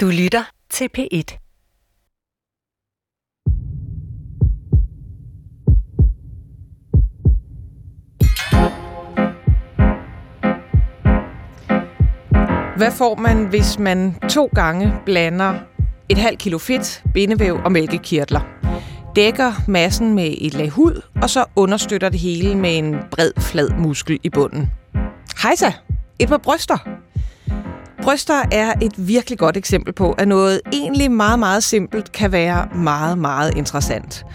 Du lytter til P1. Hvad får man, hvis man to gange blander et halvt kilo fedt, bindevæv og mælkekirtler? Dækker massen med et lag hud, og så understøtter det hele med en bred, flad muskel i bunden. Hejsa! Et par bryster. Bryster er et virkelig godt eksempel på, at noget egentlig meget, meget simpelt kan være meget, meget interessant.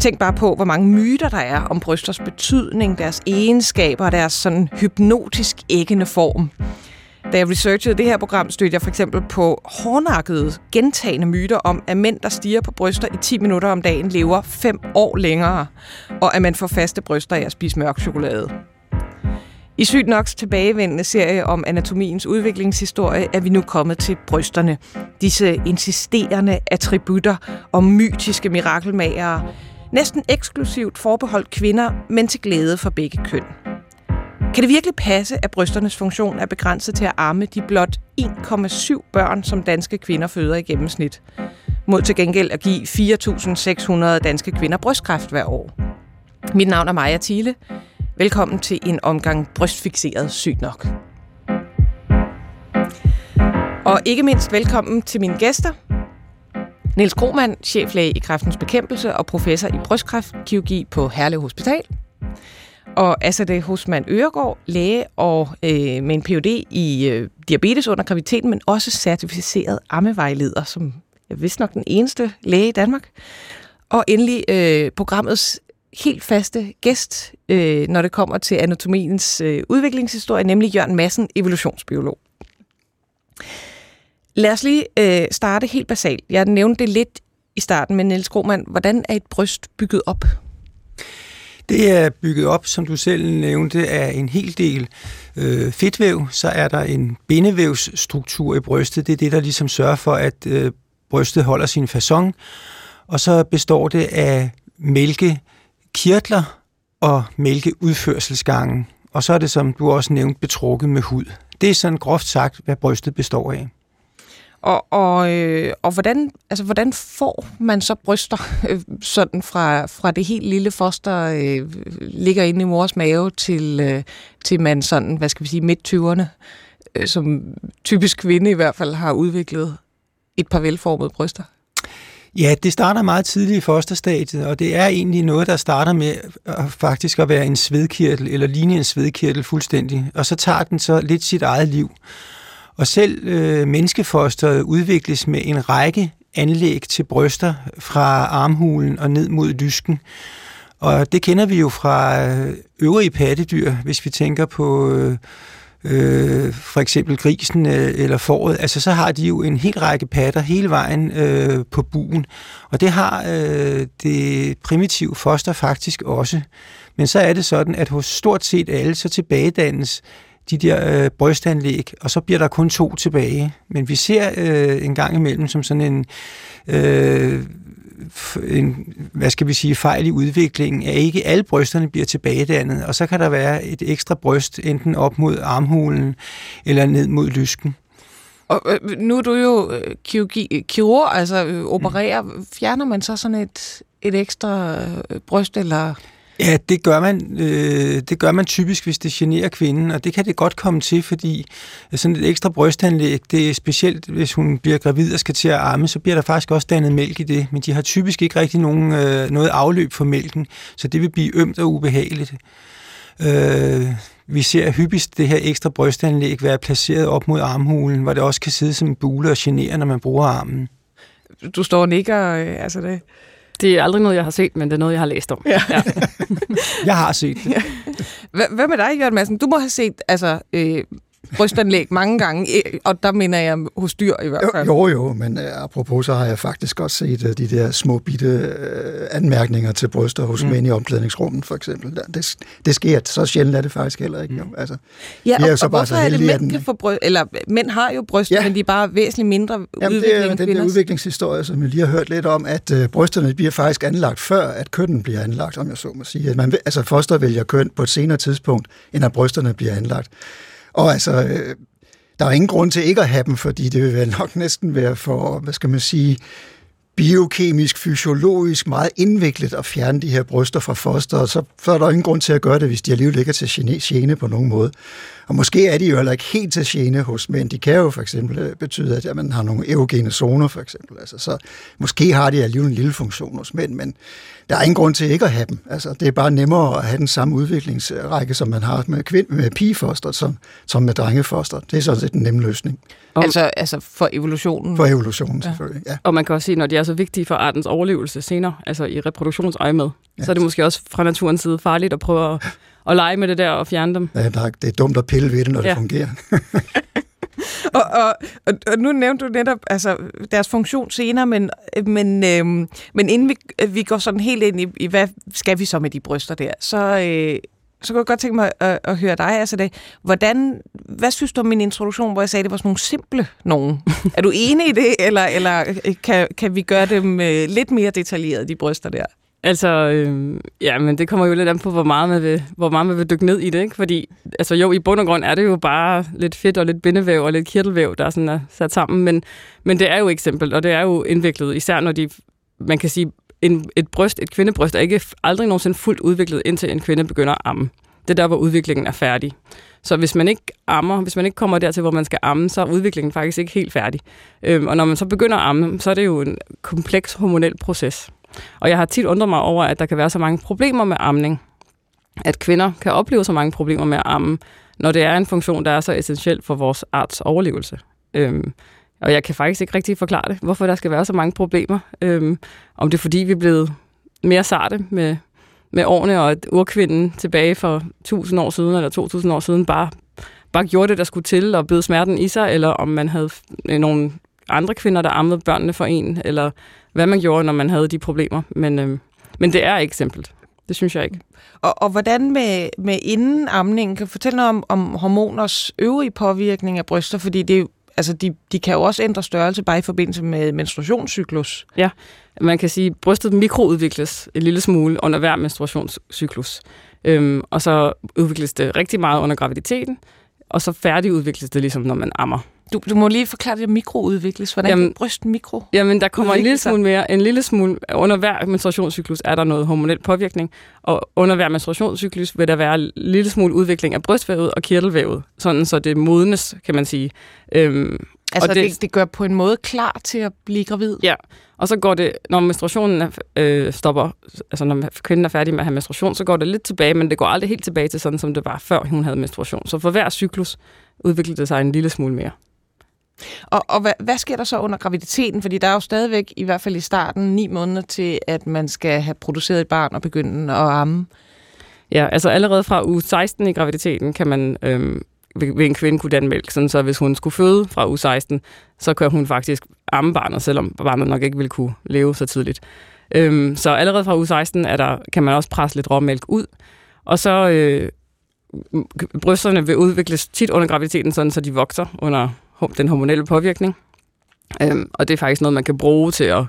Tænk bare på, hvor mange myter der er om brysters betydning, deres egenskaber og deres sådan hypnotisk æggende form. Da jeg researchede det her program, stødte jeg for eksempel på hårdnakkede, gentagende myter om, at mænd, der stiger på bryster i 10 minutter om dagen, lever 5 år længere, og at man får faste bryster af at spise mørk chokolade. I Sygt Noks tilbagevendende serie om anatomiens udviklingshistorie er vi nu kommet til brysterne. Disse insisterende attributter og mytiske mirakelmagere, næsten eksklusivt forbeholdt kvinder, men til glæde for begge køn. Kan det virkelig passe, at brysternes funktion er begrænset til at arme de blot 1,7 børn, som danske kvinder føder i gennemsnit? Mod til gengæld at give 4.600 danske kvinder brystkræft hver år. Mit navn er Maja Thiele. Velkommen til en omgang brystfixeret sygt nok. Og ikke mindst velkommen til mine gæster. Niels Krohmann, cheflæge i kræftens bekæmpelse og professor i brystkræftkirurgi på Herlev Hospital. Og Asade Hosman Øregård, læge og øh, med en Ph.D. i øh, diabetes under graviditeten, men også certificeret ammevejleder, som er vist nok den eneste læge i Danmark. Og endelig øh, programmets helt faste gæst, øh, når det kommer til anatomiens øh, udviklingshistorie, nemlig Jørgen Madsen, evolutionsbiolog. Lad os lige øh, starte helt basalt. Jeg nævnte det lidt i starten, men Niels Grohmann, hvordan er et bryst bygget op? Det er bygget op, som du selv nævnte, af en hel del øh, fedtvæv. Så er der en bindevævsstruktur i brystet. Det er det, der ligesom sørger for, at øh, brystet holder sin fason. Og så består det af kirtler og mælkeudførselsgangen. Og så er det, som du også nævnte, betrukket med hud. Det er sådan groft sagt, hvad brystet består af. Og, og, øh, og hvordan, altså, hvordan får man så bryster øh, sådan fra, fra det helt lille foster øh, ligger inde i mors mave til, øh, til man sådan, hvad skal vi sige, midt-20'erne, øh, som typisk kvinde i hvert fald har udviklet et par velformede bryster? Ja, det starter meget tidligt i fosterstadiet, og det er egentlig noget, der starter med at faktisk at være en svedkirtel, eller ligne en svedkirtel fuldstændig, og så tager den så lidt sit eget liv. Og selv øh, menneskefosteret udvikles med en række anlæg til bryster fra armhulen og ned mod lysken. Og det kender vi jo fra øh, øvrige pattedyr, hvis vi tænker på øh, øh, for eksempel grisen øh, eller fåret. Altså så har de jo en hel række patter hele vejen øh, på buen. Og det har øh, det primitive foster faktisk også. Men så er det sådan, at hos stort set alle, så tilbagedannes de der øh, brystanlæg, og så bliver der kun to tilbage. Men vi ser øh, en gang imellem som sådan en, øh, en, hvad skal vi sige, fejl i udviklingen, at ikke alle brysterne bliver tilbagedannet, og så kan der være et ekstra bryst, enten op mod armhulen eller ned mod lysken. Og øh, nu er du jo øh, kirurgi, kirurg, altså øh, opererer. Mm. Fjerner man så sådan et, et ekstra øh, bryst, eller... Ja, det gør, man, øh, det gør man typisk, hvis det generer kvinden, og det kan det godt komme til, fordi øh, sådan et ekstra brystanlæg, det er specielt, hvis hun bliver gravid og skal til at arme, så bliver der faktisk også dannet mælk i det, men de har typisk ikke rigtig nogen, øh, noget afløb for mælken, så det vil blive ømt og ubehageligt. Øh, vi ser hyppigst det her ekstra brystanlæg være placeret op mod armhulen, hvor det også kan sidde som en bule og genere, når man bruger armen. Du står og nikker, øh, altså det... Det er aldrig noget, jeg har set, men det er noget, jeg har læst om. Ja. ja. jeg har set det. Hvad med dig, Jørgen Madsen? Du må have set altså, øh, brystanlæg mange gange, og der mener jeg hos dyr i hvert fald. Jo, jo, men uh, apropos, så har jeg faktisk også set uh, de der små bitte anmærkninger til bryster hos mm. mænd i omklædningsrummet, for eksempel. Det, det sker, så sjældent er det faktisk heller ikke. Mm. Altså, ja, og, er så og bare hvorfor så er det, mænd kan få bryst, eller mænd har jo bryster, ja. men de er bare væsentligt mindre Jamen, udvikling det er den der udviklingshistorie, som vi lige har hørt lidt om, at uh, brysterne bliver faktisk anlagt før, at kønnen bliver anlagt, om jeg så må sige. At man, altså foster vælger køn på et senere tidspunkt, end at brysterne bliver anlagt. Og altså, øh, der er ingen grund til ikke at have dem, fordi det vil vel nok næsten være for, hvad skal man sige, biokemisk, fysiologisk meget indviklet at fjerne de her bryster fra foster, så, så er der ingen grund til at gøre det, hvis de alligevel ikke er til gene på nogen måde. Og måske er de jo heller ikke helt til gene hos mænd. De kan jo for eksempel øh, betyde, at man har nogle erogene zoner, for eksempel. Altså, så måske har de alligevel en lille funktion hos mænd, men der er ingen grund til ikke at have dem. Altså, det er bare nemmere at have den samme udviklingsrække, som man har med, kvind, med pigefoster, som, som med drengefoster. Det er sådan set en nem løsning. Om, altså, altså for evolutionen? For evolutionen, selvfølgelig, ja. Og man kan også sige, når de er så vigtige for artens overlevelse senere, altså i reproduktionsøje med, ja. så er det måske også fra naturens side farligt at prøve at, at lege med det der og fjerne dem. Ja, der er, det er dumt at pille ved det, når ja. det fungerer. og, og, og, og nu nævnte du netop altså, deres funktion senere, men, men, øhm, men inden vi, vi går sådan helt ind i, i, hvad skal vi så med de bryster der, så, øh, så kunne jeg godt tænke mig at, at høre dig, altså det. Hvordan, hvad synes du om min introduktion, hvor jeg sagde, at det var sådan nogle simple nogen? er du enig i det, eller, eller kan, kan vi gøre dem øh, lidt mere detaljeret, de bryster der? Altså, øh, ja, men det kommer jo lidt an på, hvor meget, man vil, hvor meget man vil dykke ned i det, ikke? Fordi, altså jo, i bund og grund er det jo bare lidt fedt og lidt bindevæv og lidt kirtelvæv, der er sådan er sat sammen, men, men det er jo eksempel, og det er jo indviklet, især når de, man kan sige, en, et bryst, et kvindebryst, er ikke aldrig nogensinde fuldt udviklet, indtil en kvinde begynder at amme. Det er der, hvor udviklingen er færdig. Så hvis man ikke ammer, hvis man ikke kommer dertil, hvor man skal amme, så er udviklingen faktisk ikke helt færdig. Øhm, og når man så begynder at amme, så er det jo en kompleks hormonel proces. Og jeg har tit undret mig over, at der kan være så mange problemer med amning. At kvinder kan opleve så mange problemer med at amme, når det er en funktion, der er så essentiel for vores arts overlevelse. Øhm, og jeg kan faktisk ikke rigtig forklare det, hvorfor der skal være så mange problemer. Øhm, om det er fordi, vi er blevet mere sarte med, med årene, og at urkvinden tilbage for 1000 år siden, eller 2000 år siden, bare, bare gjorde det, der skulle til, og bød smerten i sig, eller om man havde nogle andre kvinder, der ammede børnene for en, eller hvad man gjorde, når man havde de problemer. Men, øh, men det er ikke simpelt. Det synes jeg ikke. Og, og hvordan med, med inden amningen? Kan du fortælle noget om, om hormoners øvrige påvirkning af bryster? Fordi det, altså de, de kan jo også ændre størrelse bare i forbindelse med menstruationscyklus. Ja, man kan sige, at brystet mikroudvikles en lille smule under hver menstruationscyklus. Øhm, og så udvikles det rigtig meget under graviditeten, og så færdigudvikles det ligesom, når man ammer. Du, du må lige forklare det, mikroudvikles. Hvordan jamen, kan brysten mikro? Jamen, der kommer en lille smule mere. En lille smule, under hver menstruationscyklus er der noget hormonel påvirkning, og under hver menstruationscyklus vil der være en lille smule udvikling af brystvævet og kirtelvævet, sådan så det modnes, kan man sige. Øhm, altså, og det, det, det gør på en måde klar til at blive gravid? Ja, og så går det, når menstruationen er, øh, stopper, altså når kvinden er færdig med at have menstruation, så går det lidt tilbage, men det går aldrig helt tilbage til sådan, som det var, før hun havde menstruation. Så for hver cyklus udvikler det sig en lille smule mere. Og, og hvad, hvad sker der så under graviditeten? Fordi der er jo stadigvæk, i hvert fald i starten, ni måneder til, at man skal have produceret et barn og begynde at amme. Ja, altså allerede fra uge 16 i graviditeten kan man øhm, vil en kvinde kunne danne mælk, sådan så hvis hun skulle føde fra u 16, så kan hun faktisk amme barnet, selvom barnet nok ikke vil kunne leve så tidligt. Øhm, så allerede fra u 16 er der, kan man også presse lidt råmælk ud, og så øh, brysterne vil udvikles tit under graviditeten, sådan så de vokser under den hormonelle påvirkning. Øhm, og det er faktisk noget, man kan bruge til at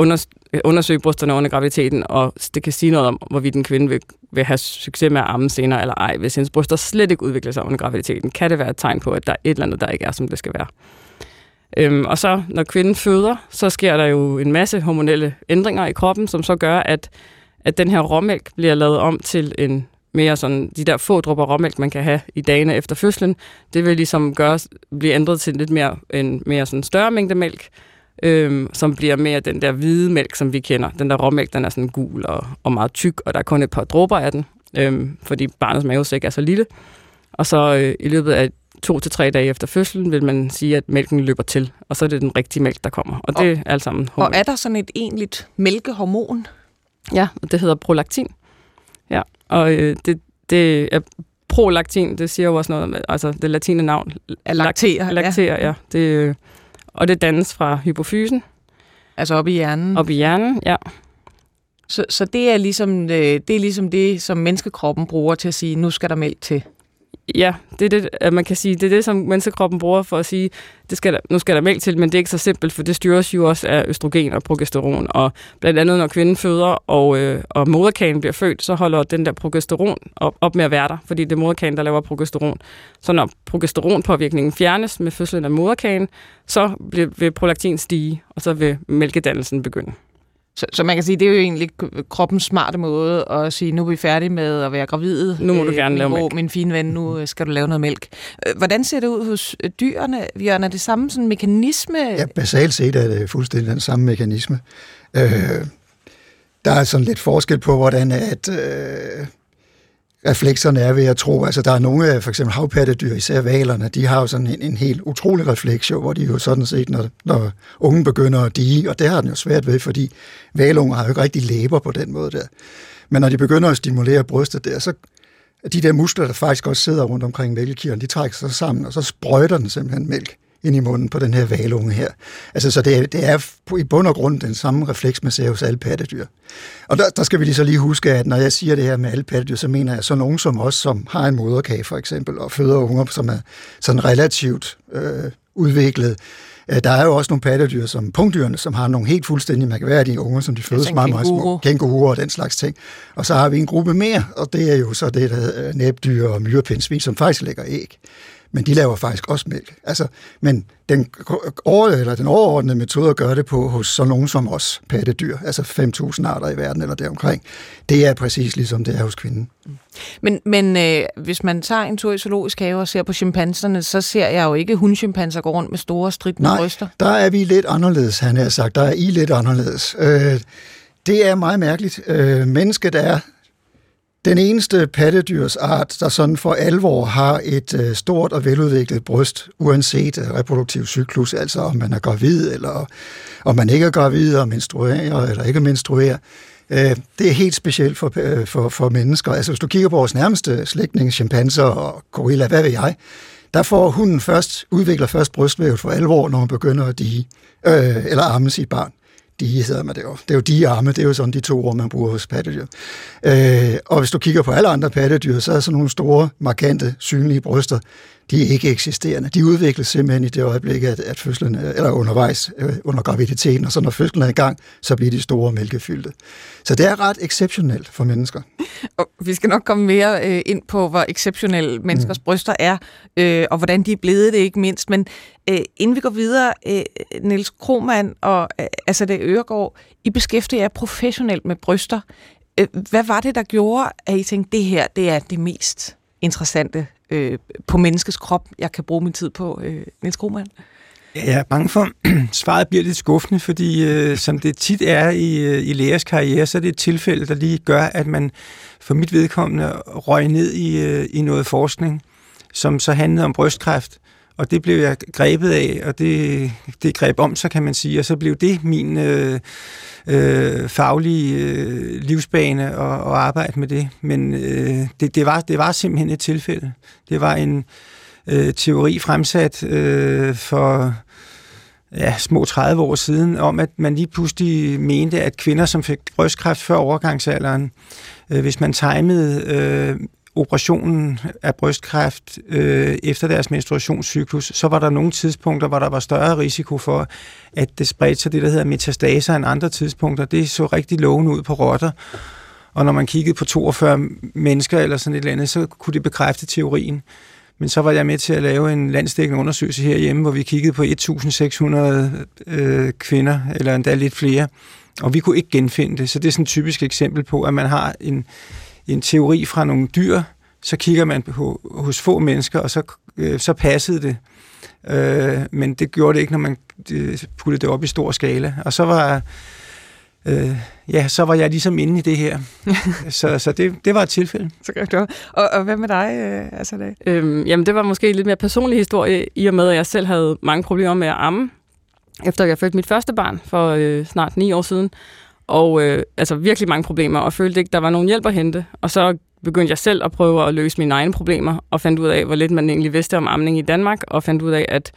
Øh, undersøge brysterne under graviditeten, og det kan sige noget om, hvorvidt en kvinde vil, vil have succes med at amme senere eller ej. Hvis hendes bryster slet ikke udvikler sig under graviditeten, kan det være et tegn på, at der er et eller andet, der ikke er, som det skal være. Øhm, og så, når kvinden føder, så sker der jo en masse hormonelle ændringer i kroppen, som så gør, at, at den her råmælk bliver lavet om til en mere sådan, de der få dråber råmælk, man kan have i dagene efter fødslen, det vil ligesom gøre, blive ændret til lidt mere, en mere sådan større mængde mælk, øhm, som bliver mere den der hvide mælk, som vi kender. Den der råmælk, den er sådan gul og, og meget tyk, og der er kun et par dråber af den, øhm, fordi barnets mavesæk er så lille. Og så øh, i løbet af to til tre dage efter fødslen vil man sige, at mælken løber til, og så er det den rigtige mælk, der kommer. Og det er alt sammen hormon. Og er der sådan et egentligt mælkehormon? Ja, det hedder prolaktin. Ja, og øh, det, det er prolaktin, det siger jo også noget, altså det latine navn. Laktere. Laktere, ja. ja. Det, øh, og det dannes fra hypofysen. Altså op i hjernen? Op i hjernen, ja. Så, så det, er ligesom, øh, det er ligesom det, som menneskekroppen bruger til at sige, nu skal der mælk til? Ja, det er det, at man kan sige, det er det, som menneskekroppen bruger for at sige, det skal der, nu skal der mælk til, men det er ikke så simpelt, for det styres jo også af østrogen og progesteron. Og blandt andet, når kvinden føder, og, øh, og moderkagen bliver født, så holder den der progesteron op, op med at være der, fordi det er moderkagen, der laver progesteron. Så når progesteronpåvirkningen fjernes med fødslen af moderkagen, så vil prolaktin stige, og så vil mælkedannelsen begynde. Så, så man kan sige, det er jo egentlig kroppens smarte måde at sige, nu er vi færdige med at være gravide. Nu må du gerne lave mælk. Min fine ven, nu øh, skal du lave noget mælk. Øh, hvordan ser det ud hos øh, dyrene, Bjørn? Er det samme sådan mekanisme? Ja, basalt set er det fuldstændig den samme mekanisme. Øh, der er sådan lidt forskel på, hvordan at... Øh, reflekserne er vil jeg tro. Altså, der er nogle af for eksempel havpattedyr, især valerne, de har jo sådan en, en helt utrolig refleks, jo, hvor de jo sådan set, når, når ungen begynder at dige, og det har den jo svært ved, fordi valunger har jo ikke rigtig læber på den måde der. Men når de begynder at stimulere brystet der, så de der muskler, der faktisk også sidder rundt omkring mælkekirlen, de trækker sig sammen, og så sprøjter den simpelthen mælk ind i munden på den her valunge her. Altså, så det er, det er i bund og grund den samme refleks, man ser hos alle pattedyr. Og der, der skal vi lige så lige huske, at når jeg siger det her med alle pattedyr, så mener jeg så nogen som os, som har en moderkage for eksempel, og føder unger, som er sådan relativt øh, udviklet. Øh, der er jo også nogle pattedyr, som punktdyrene, som har nogle helt fuldstændig mærkværdige unger, som de fødes meget, meget små. Kænguruer og den slags ting. Og så har vi en gruppe mere, og det er jo så det, der hedder næbdyr og myrepindsvin, som faktisk lægger æg men de laver faktisk også mælk. Altså, men den, over, eller den overordnede metode at gøre det på hos så nogen som os pattedyr, altså 5.000 arter i verden eller deromkring, det er præcis ligesom det er hos kvinden. Men, men øh, hvis man tager en tur i zoologisk have og ser på chimpanserne, så ser jeg jo ikke hundchimpanser gå rundt med store stridende Nej, bryster. der er vi lidt anderledes, han har sagt. Der er I lidt anderledes. Øh, det er meget mærkeligt. Øh, mennesket er den eneste pattedyrsart, der sådan for alvor har et øh, stort og veludviklet bryst, uanset øh, reproduktiv cyklus, altså om man er gravid, eller om man ikke er gravid, og menstruerer, eller ikke menstruerer, øh, det er helt specielt for, for, for mennesker. Altså hvis du kigger på vores nærmeste slægtninge, chimpanser og gorilla, hvad ved jeg, der får hunden først, udvikler først brystvævet for alvor, når hun begynder at dige, øh, eller amme sit barn de hedder man det jo. Det er jo de arme, det er jo sådan de to ord, man bruger hos pattedyr. Øh, og hvis du kigger på alle andre pattedyr, så er sådan nogle store, markante, synlige bryster, de er ikke eksisterende. De udvikles simpelthen i det øjeblik, at, at fødslen, eller undervejs øh, under graviditeten, og så når fødslen er i gang, så bliver de store mælkefyldte. Så det er ret exceptionelt for mennesker. Og vi skal nok komme mere øh, ind på, hvor exceptionelle menneskers mm. bryster er, øh, og hvordan de er blevet det ikke mindst. Men øh, inden vi går videre, øh, Niels Krohmann og øh, altså det Øregård, I beskæftiger jer professionelt med bryster. Øh, hvad var det, der gjorde, at I tænkte, det her det er det mest interessante øh, på menneskets krop, jeg kan bruge min tid på, øh, Niels Krohmann? Ja, jeg er bange for, svaret bliver lidt skuffende, fordi øh, som det tit er i, øh, i lægers karriere, så er det et tilfælde, der lige gør, at man for mit vedkommende røg ned i, øh, i noget forskning, som så handlede om brystkræft. Og det blev jeg grebet af, og det, det greb om, så kan man sige, og så blev det min øh, øh, faglige øh, livsbane at, at arbejde med det. Men øh, det, det, var, det var simpelthen et tilfælde. Det var en øh, teori fremsat øh, for ja, små 30 år siden, om at man lige pludselig mente, at kvinder, som fik brystkræft før overgangsalderen, øh, hvis man timede øh, operationen af brystkræft øh, efter deres menstruationscyklus, så var der nogle tidspunkter, hvor der var større risiko for, at det spredte sig det, der hedder metastaser end andre tidspunkter. Det så rigtig lovende ud på rotter. Og når man kiggede på 42 mennesker eller sådan et eller andet, så kunne det bekræfte teorien. Men så var jeg med til at lave en landsdækkende undersøgelse herhjemme, hvor vi kiggede på 1.600 øh, kvinder, eller endda lidt flere, og vi kunne ikke genfinde det. Så det er sådan et typisk eksempel på, at man har en, en teori fra nogle dyr, så kigger man på, hos få mennesker, og så, øh, så passede det. Øh, men det gjorde det ikke, når man øh, puttede det op i stor skala. Og så var, øh, ja, så var jeg ligesom inde i det her. så så det, det var et tilfælde. Så godt. Og, og hvad med dig, øh, altså det? Øhm, jamen, det var måske en lidt mere personlig historie, i og med, at jeg selv havde mange problemer med at amme, efter jeg fødte mit første barn for øh, snart ni år siden og øh, altså virkelig mange problemer, og følte ikke, der var nogen hjælp at hente. Og så begyndte jeg selv at prøve at løse mine egne problemer, og fandt ud af, hvor lidt man egentlig vidste om amning i Danmark, og fandt ud af, at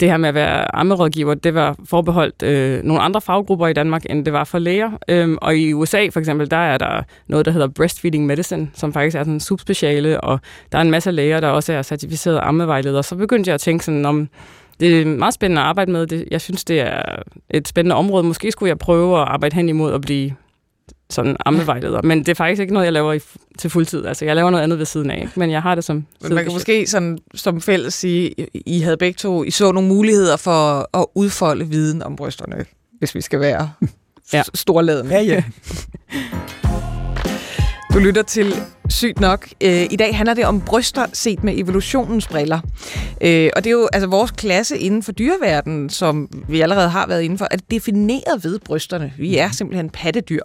det her med at være ammerådgiver, det var forbeholdt øh, nogle andre faggrupper i Danmark, end det var for læger. Øhm, og i USA for eksempel, der er der noget, der hedder breastfeeding medicine, som faktisk er sådan en subspeciale, og der er en masse læger, der også er certificerede ammevejledere. Så begyndte jeg at tænke sådan om, det er meget spændende at arbejde med. Det, jeg synes, det er et spændende område. Måske skulle jeg prøve at arbejde hen imod at blive sådan ammevejleder. Men det er faktisk ikke noget, jeg laver i, til fuldtid. Altså, jeg laver noget andet ved siden af, ikke? men jeg har det som Men man kan måske sådan, som fælles sige, I havde begge to, I så nogle muligheder for at udfolde viden om brysterne, hvis vi skal være ja. storladende. Ja, ja. Du lytter til Sygt nok. Øh, I dag handler det om bryster set med evolutionens briller. Øh, og det er jo altså vores klasse inden for dyreverdenen, som vi allerede har været inden for, at definere ved brysterne. Vi er simpelthen pattedyr,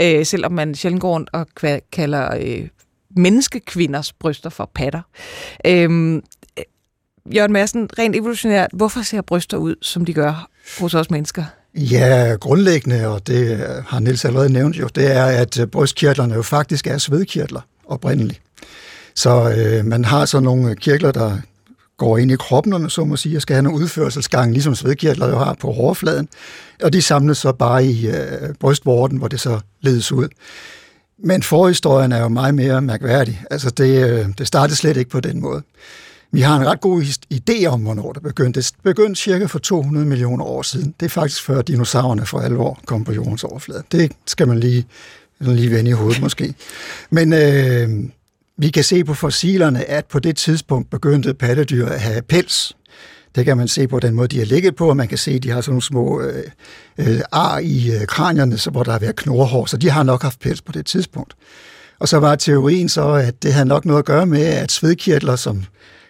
øh, selvom man sjældent går rundt og kalder menneskekvinders bryster for patter. Jørgen Madsen, rent evolutionært, hvorfor ser bryster ud, som de gør hos os mennesker? Ja, grundlæggende, og det har Niels allerede nævnt jo, det er, at øh, brystkirtlerne jo faktisk er svedkirtler oprindeligt. Så øh, man har så nogle kirtler, der går ind i kroppen, om så må sige, og skal have en udførselsgang, ligesom svedkirtler jo har på overfladen, og de samles så bare i øh, brystvorten, hvor det så ledes ud. Men forhistorien er jo meget mere mærkværdig. Altså det, øh, det startede slet ikke på den måde. Vi har en ret god idé om, hvornår det begyndte. Det begyndte cirka for 200 millioner år siden. Det er faktisk før dinosaurerne for alvor kom på jordens overflade. Det skal man lige, lige vende i hovedet måske. Men øh, vi kan se på fossilerne, at på det tidspunkt begyndte pattedyr at have pels. Det kan man se på den måde, de har ligget på, og man kan se, at de har sådan nogle små øh, øh, ar i øh, kranierne, så hvor der har været knorhår, så de har nok haft pels på det tidspunkt. Og så var teorien så, at det havde nok noget at gøre med, at svedkirtler, som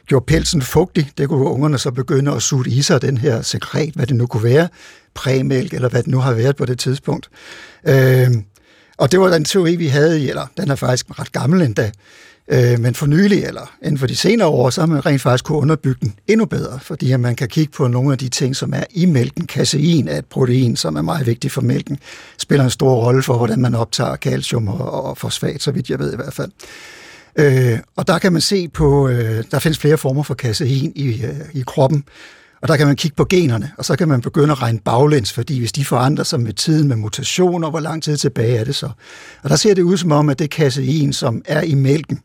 gjorde pelsen fugtig. Det kunne ungerne så begynde at suge i sig den her sekret, hvad det nu kunne være, præmælk eller hvad det nu har været på det tidspunkt. Øh, og det var den teori, vi havde i, eller den er faktisk ret gammel endda, øh, men for nylig, eller inden for de senere år, så har man rent faktisk kunne underbygge den endnu bedre, fordi at man kan kigge på nogle af de ting, som er i mælken. Casein er et protein, som er meget vigtigt for mælken, spiller en stor rolle for, hvordan man optager calcium og, og fosfat, så vidt jeg ved i hvert fald. Øh, og der kan man se på, øh, der findes flere former for kasein i, øh, i kroppen, og der kan man kigge på generne, og så kan man begynde at regne baglæns, fordi hvis de forandrer sig med tiden med mutationer, hvor lang tid tilbage er det så? Og der ser det ud som om, at det kasein, som er i mælken,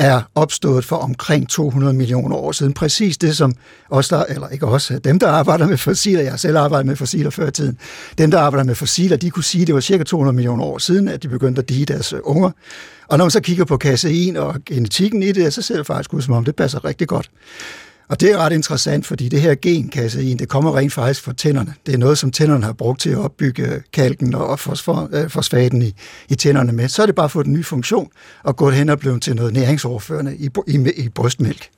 er opstået for omkring 200 millioner år siden. Præcis det, som os der, eller ikke os, dem der arbejder med fossiler, jeg selv arbejdet med fossiler før i tiden, dem der arbejder med fossiler, de kunne sige, at det var cirka 200 millioner år siden, at de begyndte at dige deres unger. Og når man så kigger på kasein og genetikken i det, så ser det faktisk ud som om, det passer rigtig godt. Og det er ret interessant, fordi det her genkasein, det kommer rent faktisk fra tænderne. Det er noget, som tænderne har brugt til at opbygge kalken og fosfor, øh, fosfaten i, i tænderne med. Så er det bare fået en ny funktion og gået hen og blevet til noget næringsoverførende i, i, i brystmælk.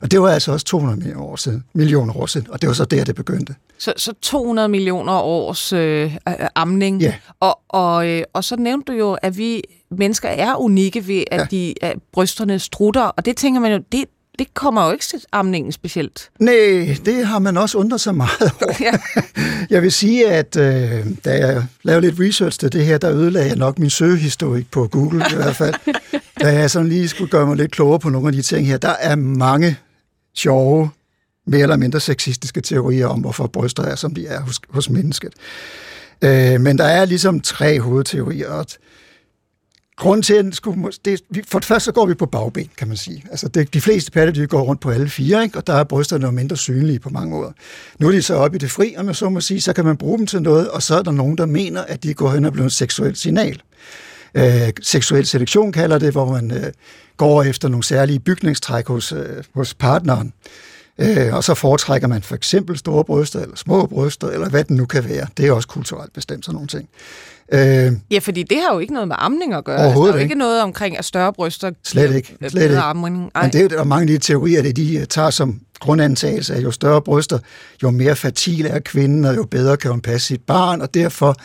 Og det var altså også 200 millioner år siden, millioner år siden, og det var så der, det begyndte. Så, så 200 millioner års øh, amning. Ja. Og, og, øh, og så nævnte du jo, at vi mennesker er unikke ved, at, ja. de, at brysterne strutter, og det tænker man jo, det, det kommer jo ikke til amningen specielt. Nej, det har man også undret sig meget over. Ja. jeg vil sige, at øh, da jeg lavede lidt research til det her, der ødelagde jeg nok min søgehistorik på Google i hvert fald. da jeg sådan lige skulle gøre mig lidt klogere på nogle af de ting her, der er mange sjove, mere eller mindre sexistiske teorier om, hvorfor bryster er, som de er hos, hos mennesket. Øh, men der er ligesom tre hovedteorier, og Grunden til, at den skulle, det, for det første så går vi på bagben, kan man sige. Altså det, de fleste pattedyr går rundt på alle fire, ikke? og der er brysterne jo mindre synlige på mange måder. Nu er de så oppe i det fri, og man så må sige, så kan man bruge dem til noget, og så er der nogen, der mener, at de går hen og bliver et seksuelt signal. Øh, seksuel selektion kalder det, hvor man øh, går efter nogle særlige bygningstræk hos, øh, hos partneren. Øh, og så foretrækker man for eksempel store bryster, eller små bryster, eller hvad det nu kan være. Det er også kulturelt bestemt sådan nogle ting. Øh, ja, fordi det har jo ikke noget med amning at gøre. Altså, Overhovedet altså, der er jo ikke. noget omkring, at større bryster Slet ikke. Slet ikke. Amning. Ej. Men det er jo der er mange af de teorier, det de tager som grundantagelse, at jo større bryster, jo mere fertil er kvinden, og jo bedre kan hun passe sit barn, og derfor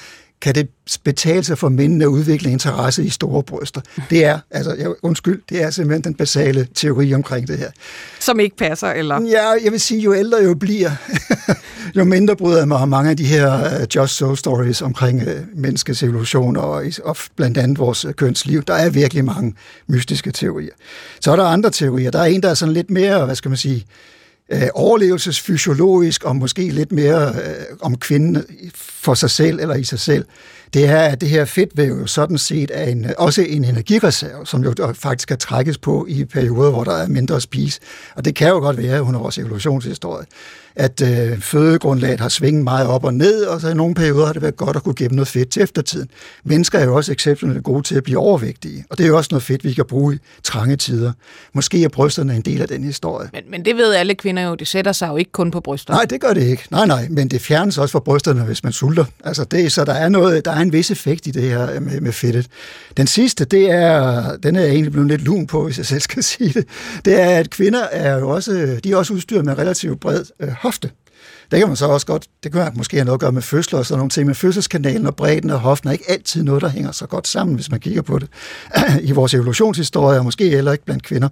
kan det betale sig for mændene at udvikle interesse i store bryster. Det er, altså, jeg, undskyld, det er simpelthen den basale teori omkring det her. Som ikke passer, eller? Ja, jeg vil sige, jo ældre jo bliver, jo mindre bryder jeg mig om mange af de her uh, just so stories omkring uh, menneskets evolution og, og blandt andet vores uh, kønsliv. Der er virkelig mange mystiske teorier. Så er der andre teorier. Der er en, der er sådan lidt mere, hvad skal man sige, øh, overlevelsesfysiologisk og måske lidt mere øh, om kvinden for sig selv eller i sig selv, det er, at det her fedtvæv jo sådan set er en, også en energireserve, som jo faktisk kan trækkes på i perioder, hvor der er mindre at spise. Og det kan jo godt være under vores evolutionshistorie at øh, fødegrundlaget har svinget meget op og ned, og så i nogle perioder har det været godt at kunne gemme noget fedt til eftertiden. Mennesker er jo også exceptionelt gode til at blive overvægtige, og det er jo også noget fedt, vi kan bruge i trange tider. Måske er brysterne en del af den historie. Men, men det ved alle kvinder jo, det sætter sig jo ikke kun på brysterne. Nej, det gør det ikke. Nej, nej, men det fjernes også fra brysterne, hvis man sulter. Altså det, så der er, noget, der er en vis effekt i det her med, med fedtet. Den sidste, det er, den er jeg egentlig blevet lidt lun på, hvis jeg selv skal sige det, det er, at kvinder er jo også, de er også udstyret med relativt bred øh, hofte. Det kan man så også godt, det kan måske have noget at gøre med fødsler og sådan nogle ting, men fødselskanalen og bredden af hoften er ikke altid noget, der hænger så godt sammen, hvis man kigger på det i vores evolutionshistorie, og måske heller ikke blandt kvinder.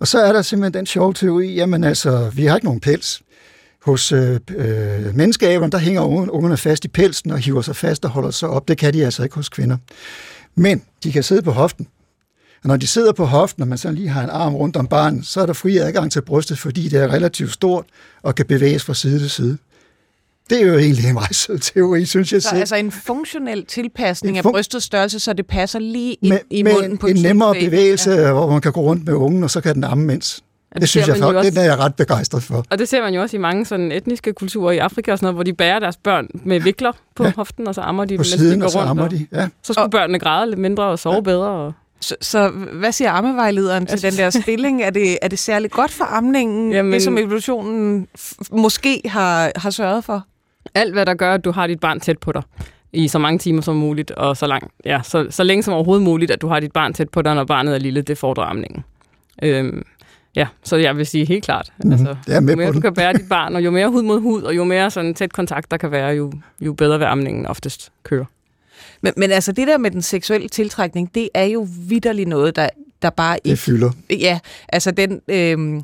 Og så er der simpelthen den sjove teori, jamen altså, vi har ikke nogen pels. Hos øh, øh, menneskeaberne, der hænger ungerne fast i pelsen og hiver sig fast og holder sig op. Det kan de altså ikke hos kvinder. Men de kan sidde på hoften. Og når de sidder på hoften, og man så lige har en arm rundt om barnet, så er der fri adgang til brystet, fordi det er relativt stort og kan bevæges fra side til side. Det er jo egentlig en meget sød teori, synes jeg så selv. altså en funktionel tilpasning fun- af brystets størrelse, så det passer lige ind med, i med munden på en, en nemmere bevægelse, ja. hvor man kan gå rundt med ungen, og så kan den amme mens. Det, det synes jeg faktisk, også, det er jeg ret begejstret for. Og det ser man jo også i mange sådan etniske kulturer i Afrika og sådan noget, hvor de bærer deres børn med vikler på ja. hoften, og så ammer de på dem, siden, de går og så rundt. de. Ja. Så skulle og, børnene græde lidt mindre og sove ja. bedre. Og... Så, så hvad siger ammevejlederen til den der stilling? Er det, er det særligt godt for amningen, Jamen, det som evolutionen måske har, har sørget for? Alt, hvad der gør, at du har dit barn tæt på dig i så mange timer som muligt, og så, lang, ja, så, så længe som overhovedet muligt, at du har dit barn tæt på dig, når barnet er lille, det fordrer amningen. Øhm, ja, så jeg vil sige helt klart, mm, altså, jo mere du kan bære dit barn, og jo mere hud mod hud, og jo mere sådan tæt kontakt der kan være, jo, jo bedre vil amningen oftest køre. Men, men altså det der med den seksuelle tiltrækning, det er jo vidderligt noget, der, der bare ikke... Det fylder. Ja, altså den... Øh,